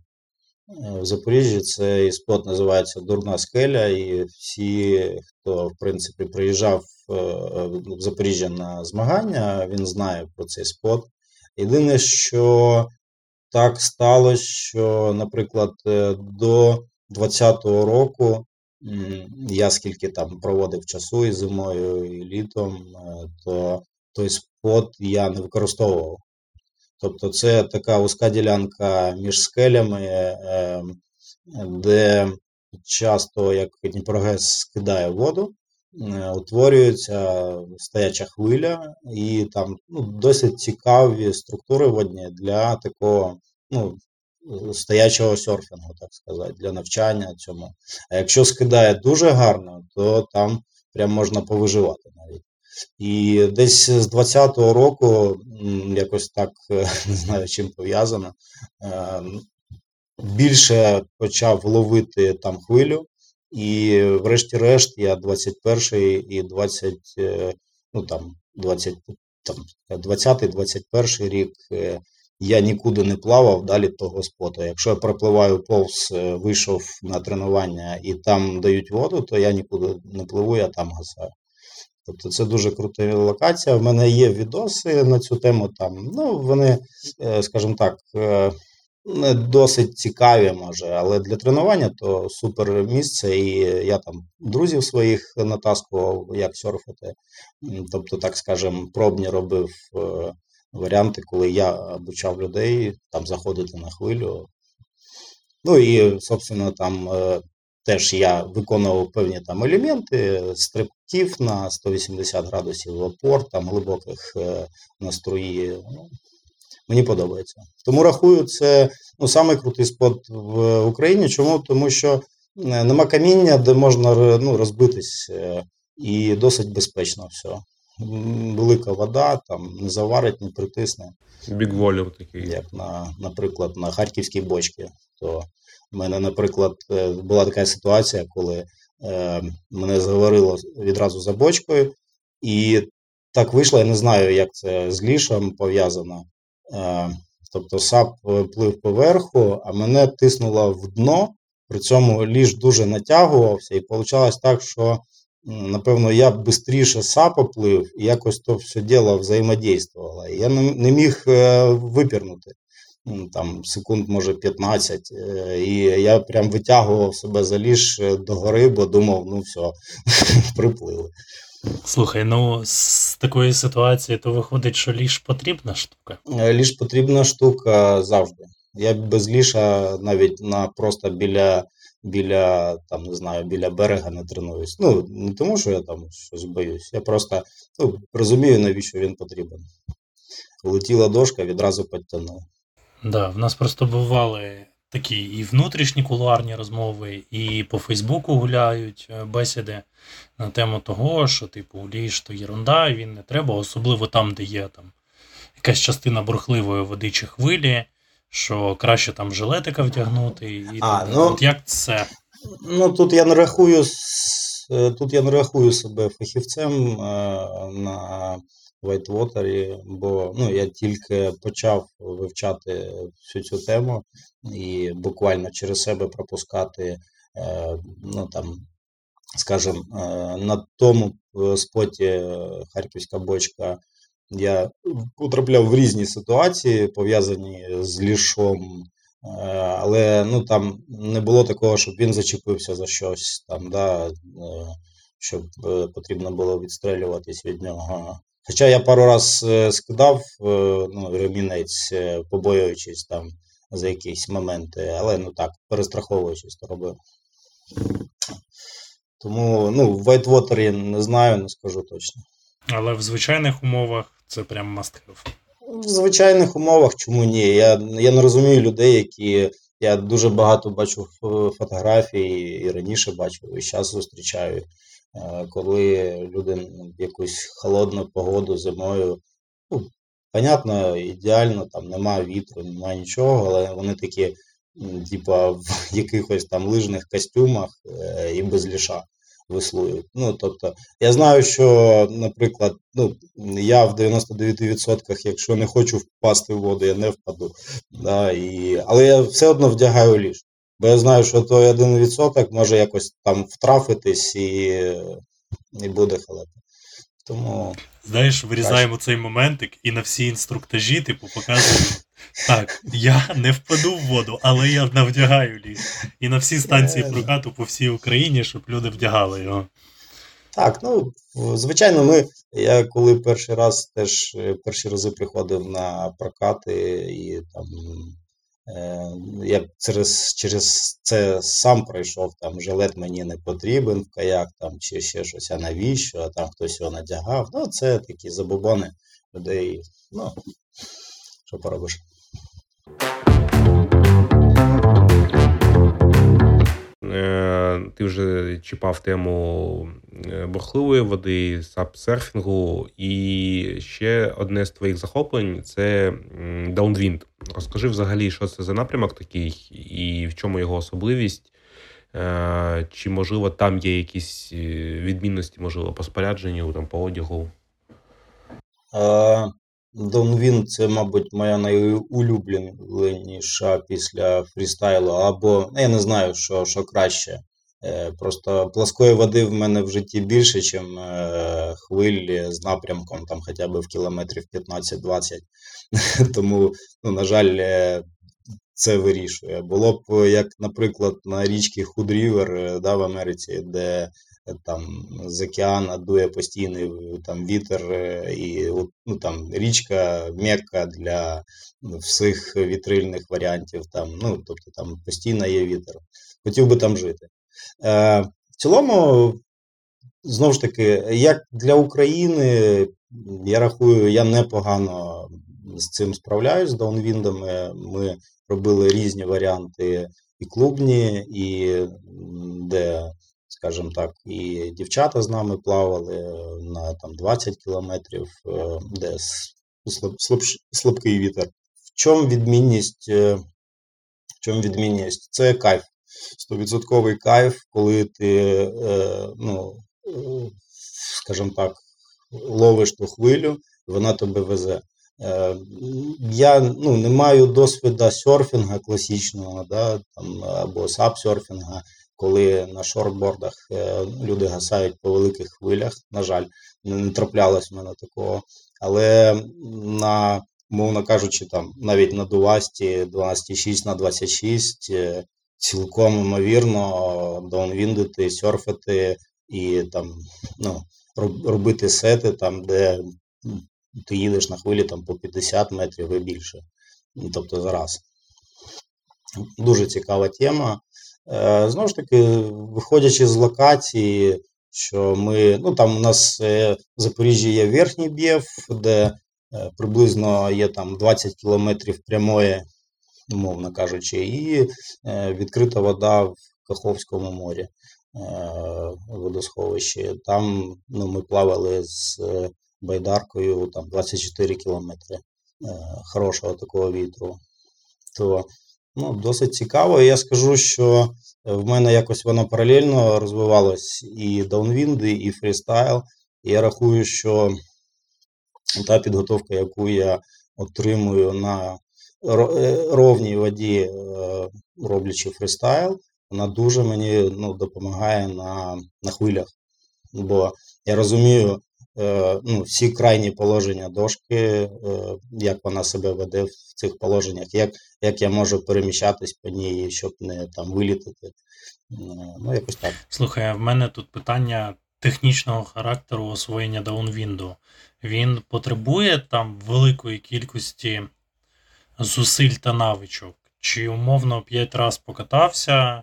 Е, В Запоріжжі цей спот називається Дурна скеля, і всі, хто в принципі приїжджав е, в Запоріжжя на змагання, він знає про цей спот. Єдине, що так сталося, що, наприклад, е, до 20-го року я скільки там проводив часу і зимою, і літом, то той спот я не використовував. Тобто це така вузька ділянка між скелями, е, де часто, як Дніпрогес скидає воду, е, утворюється стояча хвиля, і там ну, досить цікаві структури водні для такого ну, стоячого серфінгу, так сказати, для навчання цьому. А якщо скидає дуже гарно, то там прям можна повиживати навіть. І десь з 20-го року, якось так, е, не знаю, чим пов'язано, е, більше почав ловити там хвилю, і врешті-решт я 21-й і 20, е, ну там 20, там 20-21 рік е, я нікуди не плавав далі того споту. Якщо я пропливаю повз, вийшов на тренування і там дають воду, то я нікуди не пливу, я там гасаю. Тобто це дуже крута локація. В мене є відоси на цю тему. Там, ну, вони, е, скажімо так, е, не досить цікаві, може, але для тренування то супер місце. І я там друзів своїх натаскував, як серфити. Тобто, так скажемо, пробні робив е, варіанти, коли я обучав людей там заходити на хвилю. Ну і, собственно, там теж я виконував певні там елементи стрибків на 180 градусів опор, там глибоких е, на струї. Ну, мені подобається. Тому рахую, це ну, самий крутий спот в Україні. Чому? Тому що е, нема каміння, де можна ну, розбитись, е, і досить безпечно все. Велика вода, там не заварить, не притисне Бікволів такий. як на, наприклад, на харківській бочці. То в мене, наприклад, була така ситуація, коли мене заговорило відразу за бочкою, і так вийшло, я не знаю, як це з лішем пов'язано. Е, тобто сап плив поверху, а мене тиснуло в дно, при цьому ліж дуже натягувався, і вийшло так, що напевно, я швидше сапа плив, і якось то все діло взаємодействувало. І я не, не міг е, випірнути. М, Там секунд, може, 15. е, І я прям витягував себе за ліж е, до гори, бо думав, ну все, приплили. Слухай, ну з такої ситуації то виходить, що ліж потрібна штука. Е, Ліж потрібна штука завжди. Я без ліша навіть на просто біля біля там не знаю, біля берега не тренуюсь. Ну не тому, що я там щось боюсь. Я просто ну, розумію, навіщо він потрібен. Летіла дошка, відразу підтягнув. Да, в нас просто бували такі і внутрішні кулуарні розмови, і по Фейсбуку гуляють е, бесіди на тему того, що, типу, ліж то єрунда, і він не треба, особливо там, де є там якась частина бурхливої води чи хвилі, що краще там жилетика вдягнути. І А, так ну, От як це? Ну, тут я не рахую е, тут я не рахую себе фахівцем е, на Whitewater, бо ну, я тільки почав вивчати всю цю тему і буквально через себе пропускати, е, ну там, скажімо, е, на тому е, споті Харківська бочка. Я потрапляв в різні ситуації, пов'язані з лішом, Але ну там не було такого, щоб він зачепився за щось там, да, щоб потрібно було відстрелюватись від нього. Хоча я пару раз е, скидав е, ну, ремінець, е, побоюючись там за якісь моменти, але ну так, перестраховуючись, то робив. Тому ну, в Whitewater я не знаю, не скажу точно. Але в звичайних умовах це прям must have. В звичайних умовах чому ні? Я, я не розумію людей, які. Я дуже багато бачу фотографій і раніше бачив, і зараз зустрічаю, коли люди в якусь холодну погоду зимою. Ну, понятно, ідеально, там немає вітру, немає нічого, але вони такі, типа, в якихось там лижних костюмах е, і без ліша веслують. Ну, тобто, я знаю, що, наприклад, ну, я в 99%, якщо не хочу впасти в воду, я не впаду. Да, і... Але я все одно вдягаю ліж. Бо я знаю, що той 1% може якось там втрафитись і, і буде халепа. Тому Знаєш, вирізаємо цей моментик і на всі інструктажі, типу, показуємо. Так, я не впаду в воду, але я навдягаю ліс. І на всі станції Е, прокату по всій Україні, щоб люди вдягали його. так, ну звичайно, ми. Я коли перший раз теж перші рази приходив на прокати, і там я через, через це сам пройшов, там жилет мені не потрібен в каяк, там чи ще щось, а навіщо, а там хтось його надягав. Ну, це такі забобони людей. Ну, що поробиш. Ти вже чіпав тему е, бурхливої води, сапсерфінгу, і ще одне з твоїх захоплень це м, даунвінд. Розкажи взагалі, що це за напрямок такий, і в чому його особливість. Е, Чи можливо там є якісь е, відмінності, можливо, по спорядженню, там, по одягу? Downwind це, мабуть, моя найулюбленіша після фрістайлу, або я не знаю, що, що краще. Е, Просто плоскої води в мене в житті більше, ніж хвиль з напрямком там хоча б в кілометрів 15-20. Тому, ну, на жаль, е, це вирішує. Було б, е, як, наприклад, на річці Худрівер да, в Америці, де е, там з океана дує постійний е, там вітер, е, і ну, там річка м'яка для всіх вітрильних варіантів. Там, ну, тобто там постійно є вітер. Хотів би там жити. Е, в цілому, знову ж таки, як для України, я рахую, я непогано з цим справляюсь з даунвіндами. Ми робили різні варіанти і клубні, і де, скажімо так, і дівчата з нами плавали на там 20 кілометрів, е, де с- слаб, слабкий вітер. В чому відмінність? е, В чому відмінність? Це кайф. Стовідсотковий кайф, коли ти, е, ну, е, скажімо так, ловиш ту хвилю, вона тебе везе. Е, Я ну, не маю досвіду серфінга класичного, да, там, або сапсерфінга, коли на шортбордах люди гасають по великих хвилях. На жаль, не, траплялось в мене такого. Але на, мовно кажучи, там навіть на дувасті 12,6 на 26 е, цілком ймовірно даунвіндити, серфити і там, ну, робити сети там, де ти їдеш на хвилі там по 50 метрів і більше. Тобто зараз. Дуже цікава тема. Е, Знову ж таки, виходячи з локації, що ми, ну там у нас е, в Запоріжжі є верхній Бєв, де е, приблизно є там 20 кілометрів прямої, умовно кажучи, і е, відкрита вода в Каховському морі е, водосховищі. Там ну, ми плавали з е, байдаркою там 24 кілометри хорошого такого вітру. То ну, досить цікаво. Я скажу, що в мене якось воно паралельно розвивалось і даунвінди, і фрістайл. Я рахую, що та підготовка, яку я отримую на ровній воді, е, роблячи фрістайл, вона дуже мені ну, допомагає на, на хвилях. Бо я розумію е, ну, всі крайні положення дошки, е, як вона себе веде в цих положеннях, як, як я можу переміщатись по ній, щоб не там вилітати. Е, Ну, якось так. Слухай, в мене тут питання технічного характеру освоєння даунвінду. Він потребує там великої кількості зусиль та навичок. Чи умовно 5 разів покатався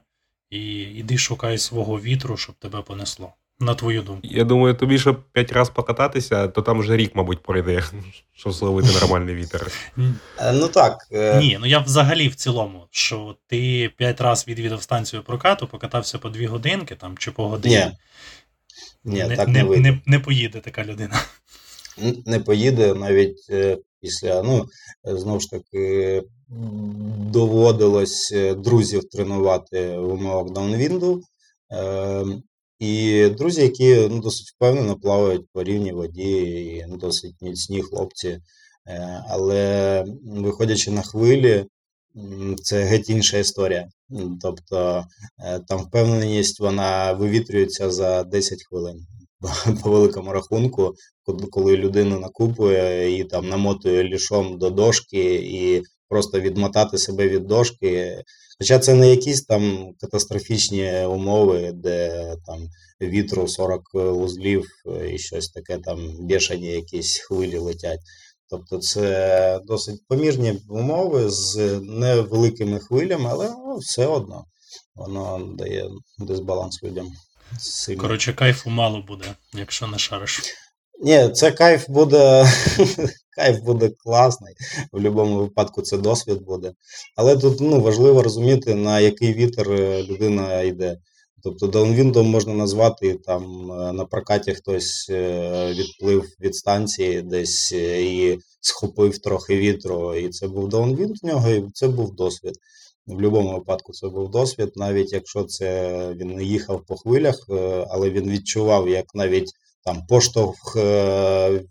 і іди шукай свого вітру, щоб тебе понесло. На твою думку. Я думаю, тобі, щоб п'ять разів покататися, то там вже рік, мабуть, пройде, щоб зловити нормальний вітер. Е, Ну так. е, Ні, ну я взагалі в цілому, що ти 5 разів відвідав станцію прокату, покатався по 2 годинки там чи по годині. Ні. Ні, не, так не, не не, не поїде така людина. Не поїде навіть е, після, ну, е, знову ж таки, доводилось е, друзів тренувати в умовах даунвінду. Е, І друзі, які ну, досить впевнено плавають по рівній воді, і ну, досить міцні хлопці. Е, Але виходячи на хвилі, це геть інша історія. Тобто там впевненість вона вивітрюється за 10 хвилин по великому рахунку коли- людина накупує і там намотує лішом до дошки і просто відмотати себе від дошки. Хоча це не якісь там катастрофічні умови, де там вітру 40 вузлів і щось таке там бешені якісь хвилі летять. Тобто це досить помірні умови з невеликими хвилями, але ну, все одно воно дає дисбаланс людям. Сильно. Коротше, кайфу мало буде, якщо не шариш. Ні, це кайф буде. Кайф буде класний. В будь-якому випадку це досвід буде. Але тут ну, важливо розуміти, на який вітер е, людина йде. Тобто даунвіндом можна назвати там е, на прокаті хтось е, відплив від станції десь і схопив трохи вітру, і це був даунвінд в нього, і це був досвід. В будь-якому випадку це був досвід, навіть якщо це він не їхав по хвилях, е, але він відчував, як навіть там поштовх, е,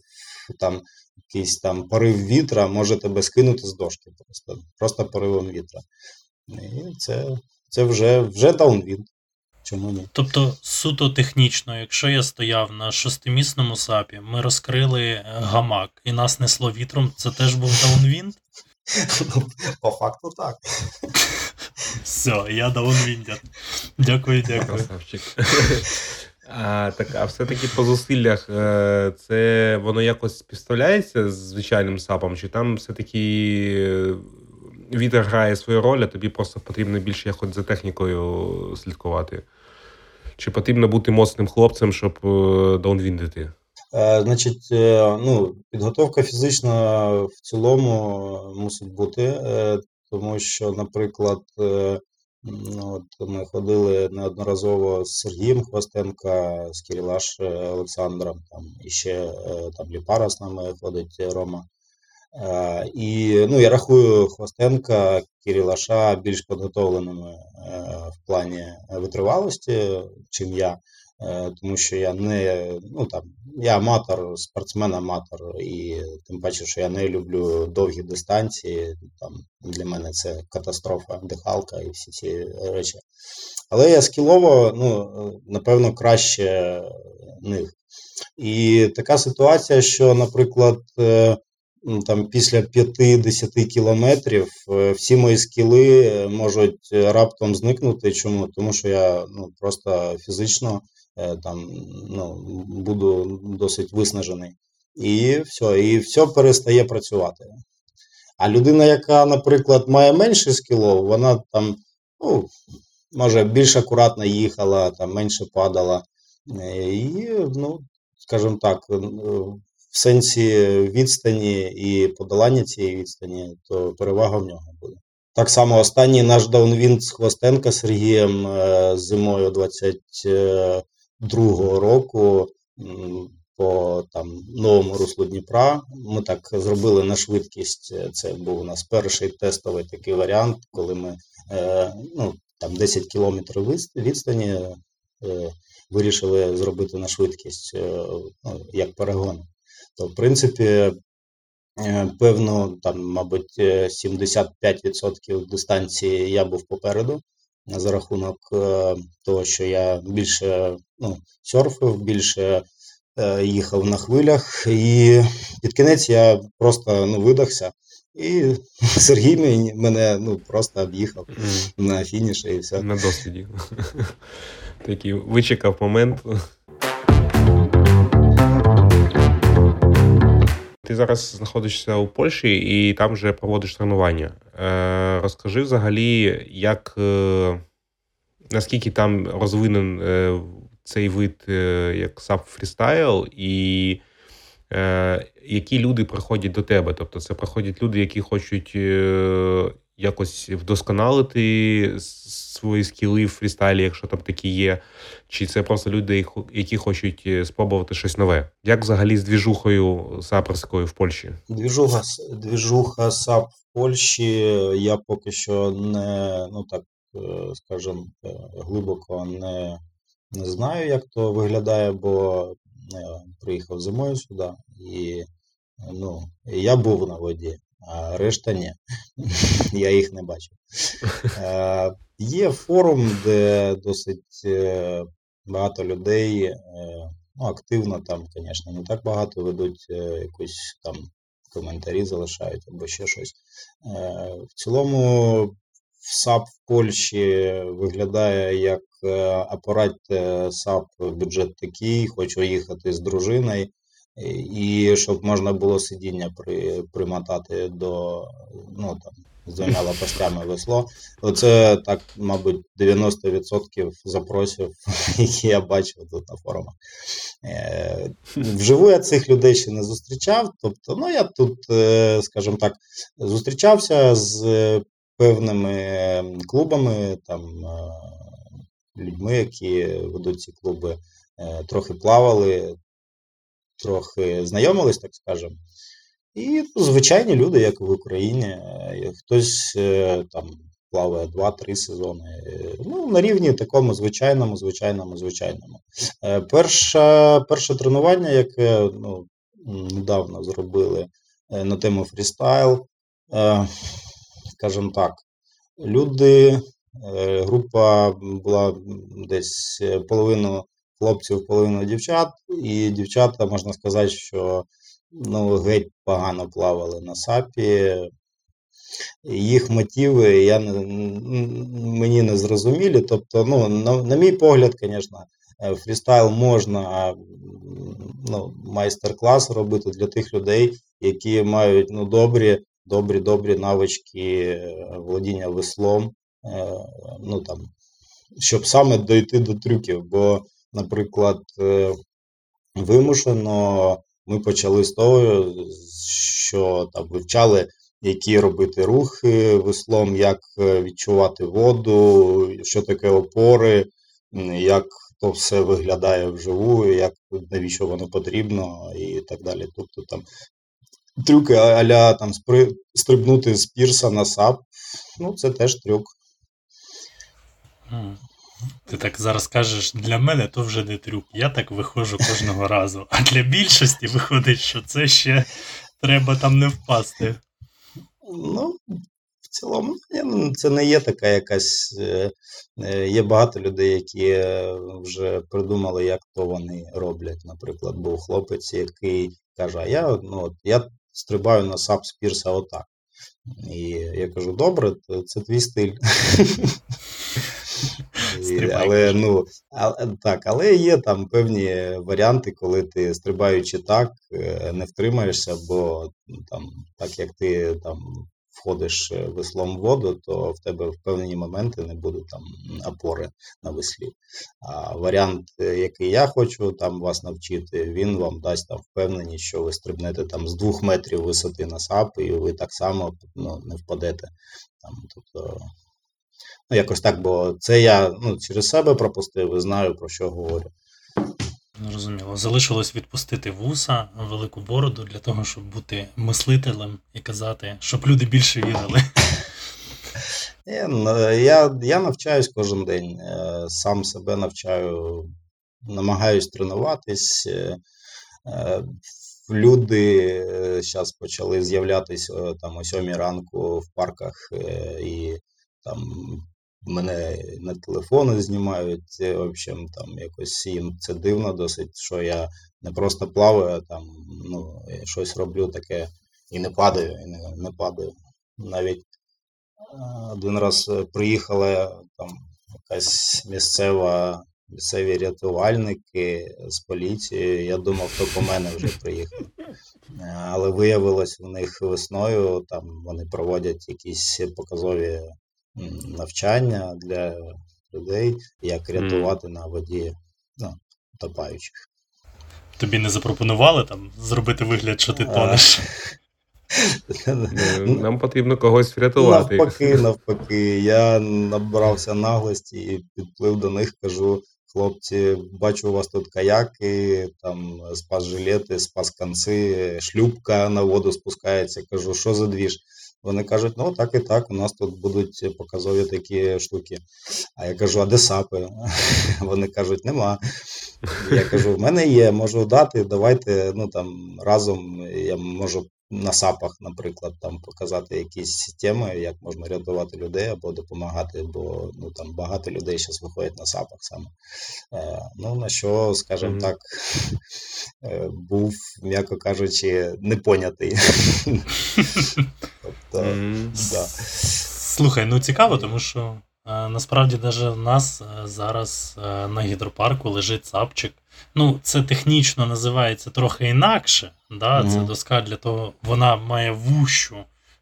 там якийсь там порив вітра може тебе скинути з дошки просто, просто поривом вітра. І це, це вже, вже даунвінд. Чому ні? Тобто, суто технічно, якщо я стояв на шестимісному сапі, ми розкрили гамак і нас несло вітром, це теж був даунвінд? По факту так. Все, я downwinder. Дякую, дякую. Красавчик. А, так, а все-таки по зусиллях е, це воно якось співставляється з звичайним сапом, чи там все-таки е, вітер грає свою роль, а тобі просто потрібно більше якось за технікою слідкувати? Чи потрібно бути моцним хлопцем, щоб е, даунвіндити? Е, Значить, е, ну, підготовка фізична в цілому мусить бути, е, тому що, наприклад, е, ну, от ми ходили неодноразово з Сергієм Хвостенка, з Кірілаш е, Олександром, там і ще е, там Ліпара з нами ходить е, Рома. Е, І ну, я рахую Хвостенка, Кірілаша більш підготовленими е, в плані витривалості, чим я. Е, тому що я не ну там я аматор, спортсмен-аматор, і тим паче, що я не люблю довгі дистанції. Там для мене це катастрофа, дихалка і всі ці речі. Але я скілово, ну напевно, краще них. І така ситуація, що, наприклад, е, там після 5-10 кілометрів е, всі мої скіли можуть раптом зникнути. Чому? Тому що я ну, просто фізично Е, там ну, буду досить виснажений. І все, і все перестає працювати. А людина, яка, наприклад, має менше скілов, вона там, ну, може, більш акуратно їхала, там менше падала. Е, і, ну, скажімо так, е, в сенсі відстані і подолання цієї відстані, то перевага в нього буде. Так само останній наш даунвін з Хвостенка Сергієм зимою 20 другого року по там новому руслу Дніпра. Ми так зробили на швидкість. Е, це був у нас перший тестовий такий варіант, коли ми е, ну там 10 кілометрів відстані е, вирішили зробити на швидкість е, ну, як перегон. То в принципі. Е, певно, там, мабуть, е, 75% дистанції я був попереду за рахунок е, того, що я більше ну, серфив, більше їхав на хвилях, і під кінець я просто ну, видахся. І Сергій мене ну, просто об'їхав mm. на фініші і все. На досвіді. Такий вичекав момент. Ти зараз знаходишся у Польщі і там вже проводиш тренування. Е, Розкажи взагалі, як е, наскільки там розвинен е, цей вид як SAP фрістайл, і які люди приходять до тебе? Тобто, це приходять люди, які хочуть якось вдосконалити свої скіли в фрістайлі, якщо там такі є, чи це просто люди, які хочуть е, спробувати щось нове? Як взагалі з двіжухою саперською в Польщі? Двіжуха двіжуха САП в Польщі я поки що не ну так е, скажімо, е, глибоко не не знаю, як то виглядає, бо приїхав зимою сюди, і ну, я був на воді а решта ні. Я їх не бачив. Е, Є форум, де досить е, багато людей е, ну, активно там, звісно, не так багато ведуть якусь там коментарі, залишають або ще щось. В цілому, САП в Польщі виглядає як апарат САП бюджет такий, хочу їхати з дружиною і щоб можна було сидіння при, примотати до ну там з двома лопастями весло. Оце так, мабуть, 90% запросів, які я бачив тут на форумах. Е, вживу я цих людей ще не зустрічав. Тобто, ну я тут, е, скажімо так, зустрічався з певними клубами, там е, людьми, які ведуть ці клуби, трохи плавали трохи знайомились, так скажемо. І звичайні люди, як в Україні, е, хтось е, там плаває 2-3 сезони. Ну, на рівні такому звичайному, звичайному, звичайному. Е, перше, перше тренування, яке ну, недавно зробили на тему фрістайл, скажімо так, люди, група була десь половину хлопців половину дівчат, і дівчата, можна сказати, що ну, геть погано плавали на сапі. Їх мотиви я мені не зрозумілі. Тобто, ну, на, на мій погляд, звісно, е, фрістайл можна ну, майстер-клас робити для тих людей, які мають ну, добрі, добрі, добрі навички е, володіння веслом, е, ну, там, щоб саме дойти до трюків. бо наприклад, е, вимушено ми почали з того, що там вивчали, які робити рухи веслом, як е, відчувати воду, що таке опори, як то все виглядає вживу, як навіщо воно потрібно, і так далі. Тобто там трюки аля там спри... стрибнути з пірса на сап, ну це теж трюк. Ти так зараз кажеш, для мене то вже не трюк. Я так виходжу кожного разу. А для більшості виходить, що це ще треба там не впасти. Ну, в цілому, ну, це не є така якась. Е, е, є багато людей, які е, вже придумали, як то вони роблять. Наприклад, був хлопець, який каже: а я ну, я стрибаю на сап з пірса отак. І я кажу: добре, це твій стиль. Але, ну, а, так, але є там певні варіанти, коли ти стрибаючи так, е, не втримаєшся, бо ну, там, так як ти там входиш е, веслом в воду, то в тебе в певні моменти не буде там опори на веслі. А варіант, е, який я хочу там вас навчити, він вам дасть там впевненість, що ви стрибнете там з двох метрів висоти на сап, і ви так само ну, не впадете. Там, тобто, ну, якось так, бо це я ну, через себе пропустив і знаю, про що говорю. Зрозуміло. Залишилось відпустити вуса, велику бороду для того, щоб бути мислителем і казати, щоб люди більше вірили. Я, я, я навчаюсь кожен день, е, сам себе навчаю, намагаюсь тренуватись. е, е, Люди зараз почали з'являтися е, там о сьомій ранку в парках е, і там мене на телефони знімають. В общем, там якось їм це дивно досить, що я не просто плаваю, а там ну, щось роблю таке і не падаю, і не, не падаю. Навіть Один раз е, приїхала там якась місцева, місцеві рятувальники з поліцією. Я думав, то по мене вже приїхав. Е, Але виявилось, у них весною там вони проводять якісь показові навчання для людей, як рятувати на воді ну, утопаючих. Тобі не запропонували там зробити вигляд, що ти А, тонеш. Е, Нам потрібно когось врятувати. Навпаки, навпаки. Я набрався наглості і підплив до них, кажу. Хлопці, бачу, у вас тут каяки, там спас-жилети, спас-конці, шлюпка на воду спускається. Кажу, що за двіж? Вони кажуть, ну так і так, у нас тут будуть показові такі штуки. А я кажу, а де сапи? Вони кажуть, нема. Я кажу, в мене є, можу дати, давайте ну, там, разом я можу на сапах, наприклад, там показати якісь теми, як можна рятувати людей або допомагати, бо ну, там багато людей зараз виходять на сапах саме. Е, ну, на що, скажімо Мгм. так, е, був, м'яко кажучи, непонятий. тобто, да. Слухай, ну цікаво, тому що е, насправді навіть в нас е, зараз е, на гідропарку лежить сапчик. Ну, це технічно називається трохи інакше. Да? Це доска для того, вона має вущу,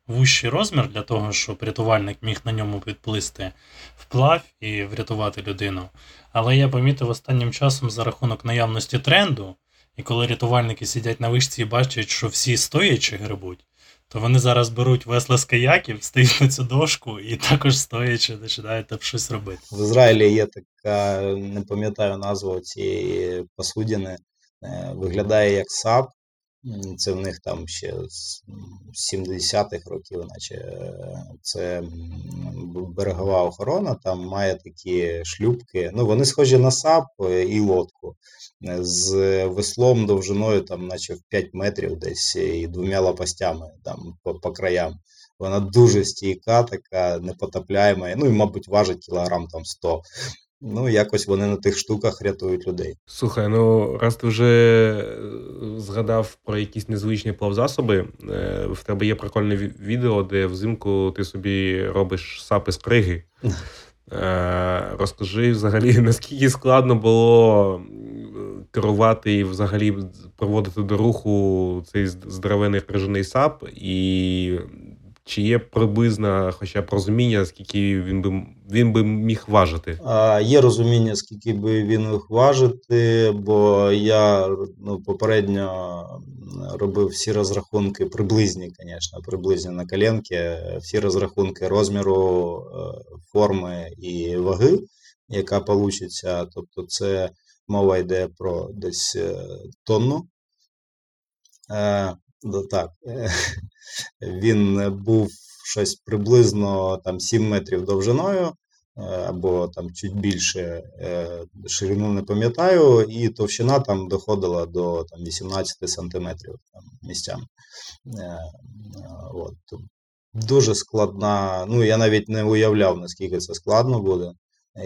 вущий розмір для того, щоб рятувальник міг на ньому підплисти вплав і врятувати людину. Але я помітив останнім часом за рахунок наявності тренду, і коли рятувальники сидять на вишці і бачать, що всі стоячи грибуть, то вони зараз беруть весла з каяків, стають на цю дошку і також стоячи починають там щось робити. В Ізраїлі є така, не пам'ятаю назву цієї посудини, е, виглядає як САП. Це в них там ще з 70-х років, наче е, це берегова охорона, там має такі шлюпки. Ну, вони схожі на САП е, і лодку е, з веслом довжиною, там, наче в 5 метрів десь і двома лопастями там по, по краям. Вона дуже стійка, така непотопляєма. Ну і, мабуть, важить кілограм там 100. Ну, якось вони на тих штуках рятують людей. Слухай, ну раз ти вже е, згадав про якісь незвичні плавзасоби, е, в тебе є прикольне відео, де взимку ти собі робиш сапи з криги. Е, Розкажи взагалі, наскільки складно було керувати і взагалі проводити до руху цей здоровений крижаний сап, і чи є приблизно хоча б розуміння, скільки він би він би міг важити? А, Є розуміння, скільки би він міг важити, бо я ну, попередньо робив всі розрахунки, приблизні, звісно, приблизні на коленки, всі розрахунки розміру, е, форми і ваги, яка получиться. Тобто, це мова йде про десь е, тонну. Е, так, е, він був щось приблизно там 7 метрів довжиною, е, або там чуть більше е, ширину не пам'ятаю, і товщина там доходила до там, 18 сантиметрів там, місцями. Е, е, От. Дуже складна. Ну, я навіть не уявляв, наскільки це складно буде.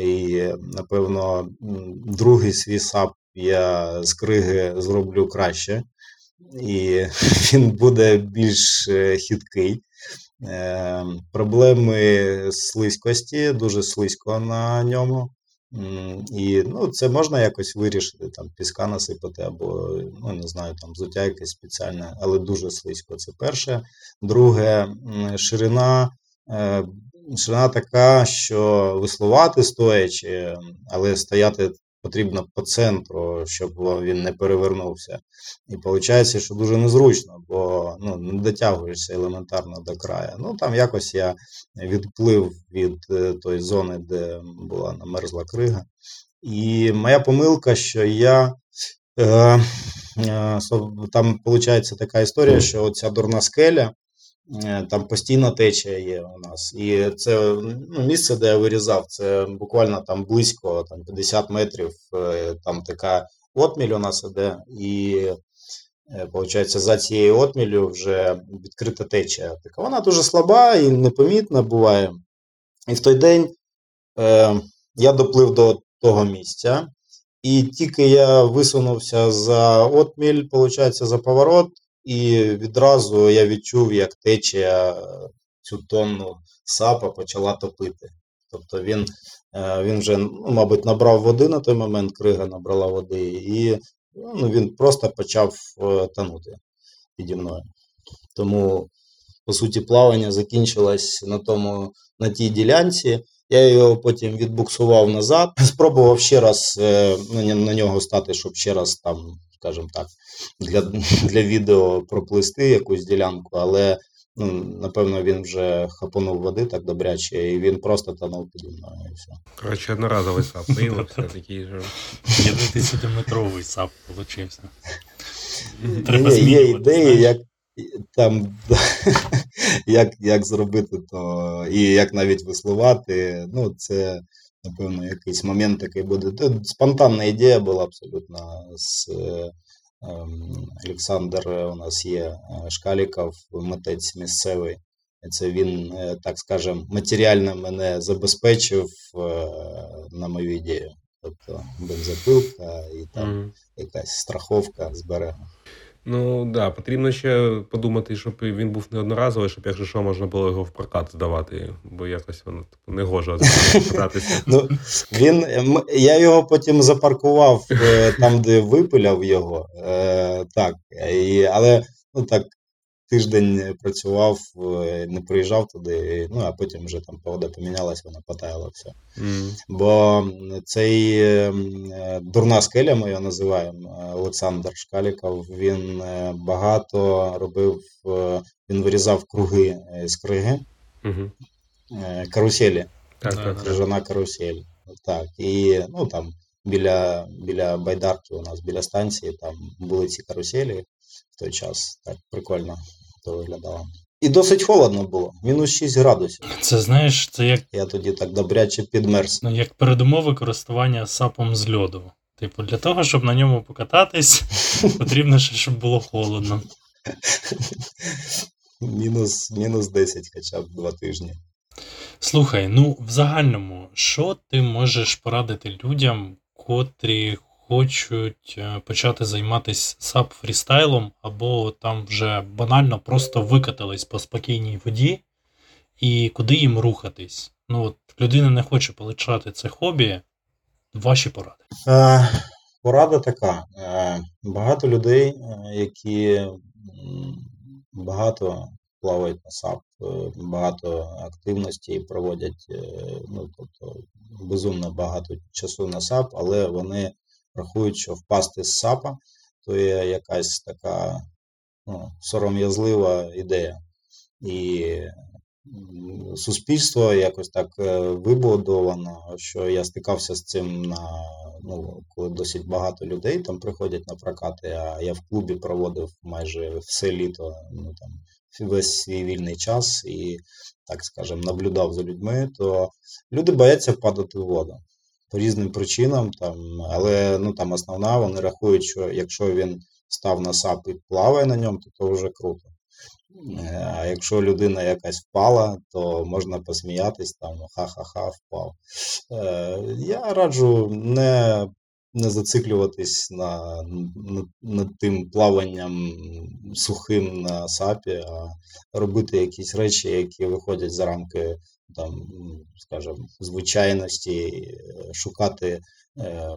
І, напевно, другий свій сап я з криги зроблю краще, і він буде більш е, хиткий. Е, Проблеми слизькості, дуже слизько на ньому. І ну, це можна якось вирішити, там піска насипати, або ну, не знаю, там взуття якесь спеціальне, але дуже слизько. Це перше. Друге, ширина. Е, ширина така, що веслувати стоячи, але стояти потрібно по центру, щоб він не перевернувся. І виходить, що дуже незручно, бо ну, не дотягуєшся елементарно до краю. Ну там якось я відплив від е, тої зони, де була намерзла крига. І моя помилка, що я. Е, е, там виходить така історія, що оця дурна скеля, там постійна течія є у нас. І це ну, місце, де я вирізав, це буквально там близько там 50 метрів. Е, там така отміль у нас іде, і виходить, за цією отмілю вже відкрита течія. Така вона дуже слаба і непомітна буває. І в той день е, я доплив до того місця. І тільки я висунувся за отміль, виходить, за поворот, і відразу я відчув, як течія цю тонну сапа почала топити. Тобто він е, він вже, ну, мабуть, набрав води на той момент, крига набрала води, і ну, він просто почав е, тонути піді мною. Тому, по суті, плавання закінчилось на тому, на тій ділянці. Я його потім відбуксував назад, спробував ще раз е, на нього стати, щоб ще раз там скажімо так, для для відео проплисти якусь ділянку, але ну, напевно він вже хапанув води так добряче, і він просто тонув піді мною. і все. Коротше, одноразовий сап виявився такий же. 50-метровий сап получився. Треба Є, є ідеї, як там як як зробити то, і як навіть веслувати. Ну, це напевно, якийсь момент такий буде. Спонтанна ідея була абсолютно з ем, Олександр у нас є е, Шкаліков, митець місцевий. Це він, е, так скажем, матеріально мене забезпечив е, на мою ідею. Тобто бензопилка і там mm. якась страховка з берега. Ну да, потрібно ще подумати, щоб він був неодноразовий, щоб якщо що можна було його в прокат здавати, бо якось воно типу, не гоже кататися. Ну, він, Я його потім запаркував е, там, де випиляв його. Е, так, і, Але ну так тиждень працював, е, не приїжджав туди, ну а потім вже там погода помінялася, вона потаяла все. Mm. Бо цей ем, е, дурна скеля, ми його називаємо, е, Олександр Шкаліков, він багато робив, він вирізав круги з криги, mm-hmm. каруселі. Так, так, Крижана карусель. Так, і ну там біля біля байдарки у нас, біля станції, там були ці каруселі в той час. Так, прикольно то виглядало. І досить холодно було, мінус 6 градусів. Це знаєш, це як. Я тоді так добряче підмерз. Ну, як передумови користування сапом з льоду. Типу, для того, щоб на ньому покататись, потрібно ще, щоб було холодно. Мінус мінус 10 хоча б два тижні. Слухай, ну в загальному, що ти можеш порадити людям, котрі хочуть е, почати займатися сап фрістайлом, або там вже банально просто викатались по спокійній воді, і куди їм рухатись. Ну от людина не хоче полишати це хобі. Ваші поради. Е, Порада така. Е, Багато людей, е, які багато плавають на САП, е, багато активності проводять, ну тобто безумно багато часу на САП, але вони рахують, що впасти з САПа то є якась така ну, сором'язлива ідея. І суспільство якось так е, вибудовано, що я стикався з цим на ну, коли досить багато людей там приходять на прокати, а я в клубі проводив майже все літо, ну там весь свій вільний час і, так скажемо, наблюдав за людьми, то люди бояться впадати в воду по різним причинам, там, але ну, там основна, вони рахують, що якщо він став на сап і плаває на ньому, то це вже круто. Е, а якщо людина якась впала, то можна посміятись, там ха-ха-ха, впав. Е, я раджу не не зациклюватись на, на, над тим плаванням сухим на сапі, а робити якісь речі, які виходять за рамки там, скажімо, звичайності, шукати е,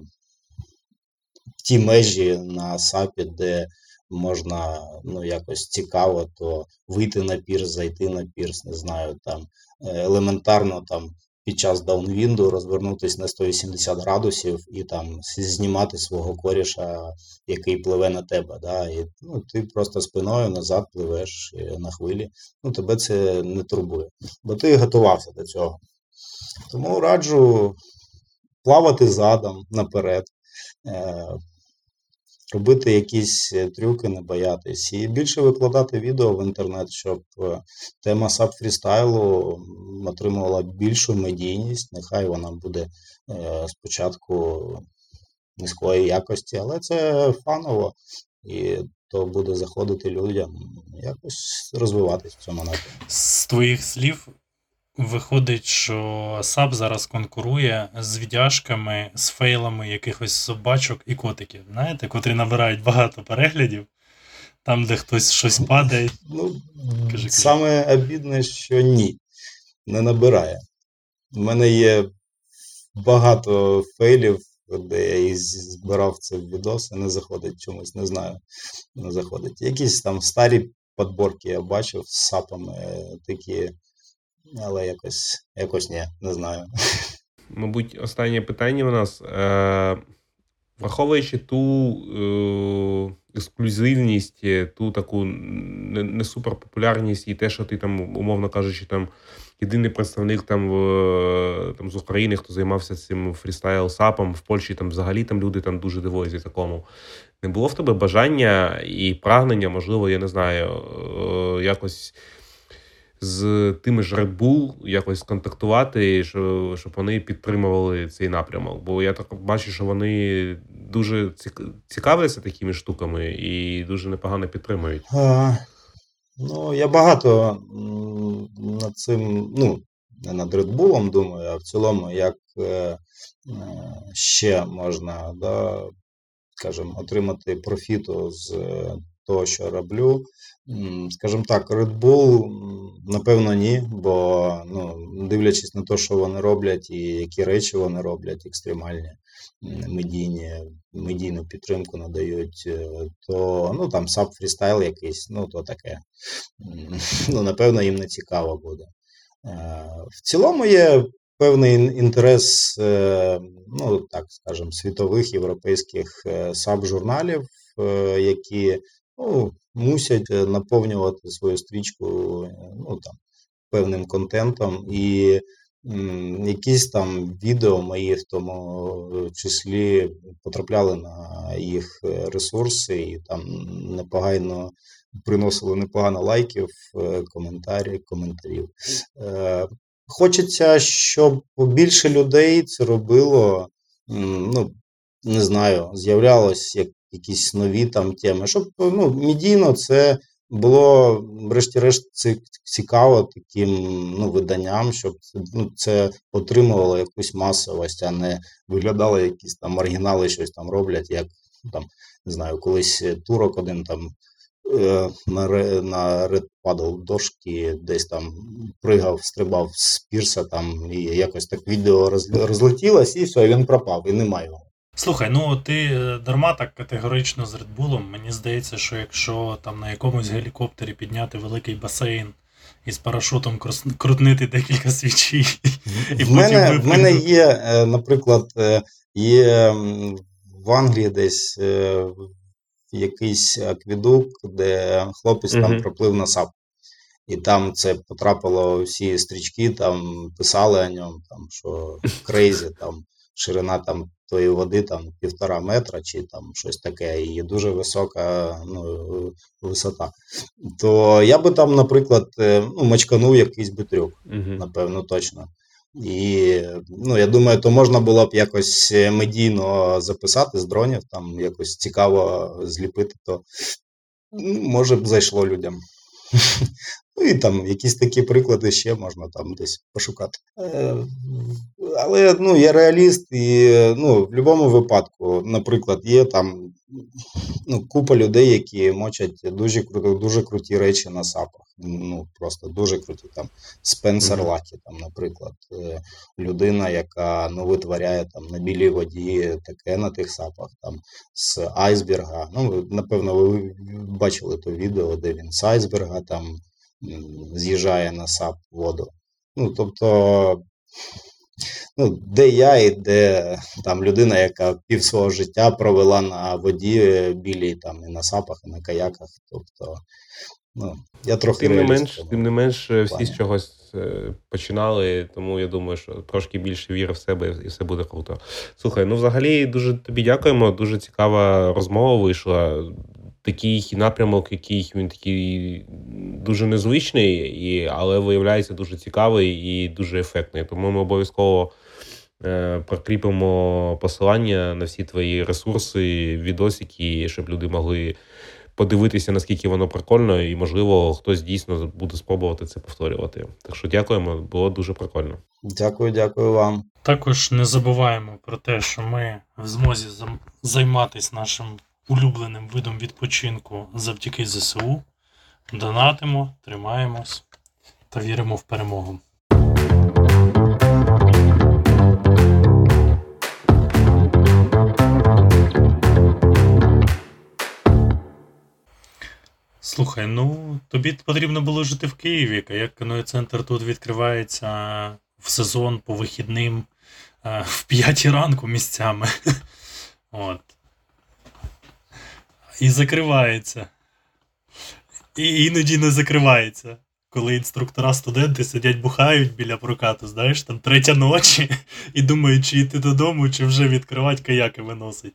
ті межі на сапі, де можна ну, якось цікаво, то вийти на пірс, зайти на пірс, не знаю, там е, елементарно там під час даунвінду розвернутися на 180 градусів і там знімати свого коріша, який пливе на тебе. Да? І ну, ти просто спиною назад пливеш е, на хвилі. Ну, тебе це не турбує, бо ти готувався до цього. Тому раджу плавати задом наперед. Робити якісь е, трюки, не боятись. І більше викладати відео в інтернет, щоб е, тема сап фрістайлу отримувала більшу медійність. Нехай вона буде е, спочатку низької якості, але це фаново. І то буде заходити людям якось розвиватись в цьому напрямку. З твоїх слів Виходить, що САП зараз конкурує з віддяжками, з фейлами якихось собачок і котиків, знаєте, котрі набирають багато переглядів, там, де хтось щось падає. Ну, кажи, Саме обідне, що ні, не набирає. У мене є багато фейлів, де я і збирав це в відоси, не заходить чомусь, не знаю. Не заходить. Якісь там старі подборки я бачив з сапами такі але якось якось ні, не знаю. Мабуть, останнє питання у нас. Е, Враховуючи ту е, ексклюзивність, ту таку не, не суперпопулярність і те, що ти там, умовно кажучи, там єдиний представник там, в, там з України, хто займався цим фрістайл сапом в Польщі, там взагалі там люди там дуже дивуються такому. Не було в тебе бажання і прагнення, можливо, я не знаю, е, якось з тими ж Red Bull якось контактувати, щоб, щоб вони підтримували цей напрямок. Бо я так бачу, що вони дуже цікавляться такими штуками і дуже непогано підтримують. А, Ну, я багато над цим, ну, не над Red Bull думаю, а в цілому, як е, е, ще можна, да, скажімо, отримати профіту з е, того, що роблю. Скажімо так, Red Bull, напевно, ні, бо ну, дивлячись на те, що вони роблять і які речі вони роблять, екстремальні, медійні, медійну підтримку надають, е, то ну, там саб фрістайл якийсь, ну то таке. Ну, Напевно, їм не цікаво буде. Е, в цілому є певний інтерес, е, ну так скажемо, світових європейських саб-журналів, які ну, мусять е, наповнювати свою стрічку ну, там, певним контентом. І м, якісь там відео мої в тому числі потрапляли на їх е, ресурси і там непогано приносили непогано лайків, е, коментарів, коментарів. Е, Хочеться, щоб більше людей це робило. ну, Не знаю, з'являлось як якісь нові там теми. Щоб ну, медійно це було, врешті-решт, цікаво таким ну, виданням, щоб ну, це отримувало якусь масовість, а не виглядало якісь там маргінали, щось там роблять, як там, не знаю, колись турок один там. Е, на на Red Paddle дошки десь там пригав, стрибав з пірса там, і якось так відео розлетілось, і все, і він пропав, і немає його. Слухай, ну ти е, дарма так категорично з Редбулом. Мені здається, що якщо там на якомусь гелікоптері підняти великий басейн і з парашутом крутнити декілька свічей. і В мене в мене є, е, наприклад, е, є в Англії десь якийсь акведук, де хлопець там проплив на сап. І там це потрапило всі стрічки, там писали о ньому, там, що crazy, там ширина там тої води там півтора метра чи там щось таке, і дуже висока ну, висота. То я би там, наприклад, е, ну, мачканув якийсь би трюк, угу. напевно, точно. І ну, я думаю, то можна було б якось медійно записати з дронів, там якось цікаво зліпити, то ну, може б зайшло людям. Ну і там якісь такі приклади ще можна там десь пошукати. Е, але ну, я реаліст, і ну, в будь-якому випадку, наприклад, є там ну, купа людей, які мочать дуже дуже круті речі на сапах. Ну, просто дуже круті. Там Спенсер. Лакі, там, наприклад, е, людина, яка ну, витворяє там на білій воді таке на тих сапах, там з айсберга. Ну, напевно, ви бачили то відео, де він з айсберга там з'їжджає на сап воду. Ну, тобто, ну, де я і де там людина, яка пів свого життя провела на воді е, білій, там і на сапах, і на каяках. Тобто, ну, я трохи Тим не менш, тим не менш, е, всі з чогось е, починали, тому я думаю, що трошки більше віри в себе і все буде круто. Слухай, ну взагалі дуже тобі дякуємо. Дуже цікава розмова вийшла. Такий напрямок, який він такий дуже незвичний, і, але виявляється дуже цікавий і дуже ефектний. Тому ми обов'язково е, прикріпимо посилання на всі твої ресурси, відосики, щоб люди могли подивитися, наскільки воно прикольно, і, можливо, хтось дійсно буде спробувати це повторювати. Так що дякуємо, було дуже прикольно. Дякую, дякую вам. Також не забуваємо про те, що ми в змозі займатися нашим улюбленим видом відпочинку завдяки ЗСУ. Донатимо, тримаємось та віримо в перемогу. Слухай, ну тобі потрібно було жити в Києві. а Каяк центр тут відкривається в сезон по вихідним е, в п'ятій ранку місцями. От. І закривається. І іноді не закривається. Коли інструктора студенти сидять бухають біля прокату, знаєш, там третя ночі, і думають, чи йти додому, чи вже відкривати каяки виносить.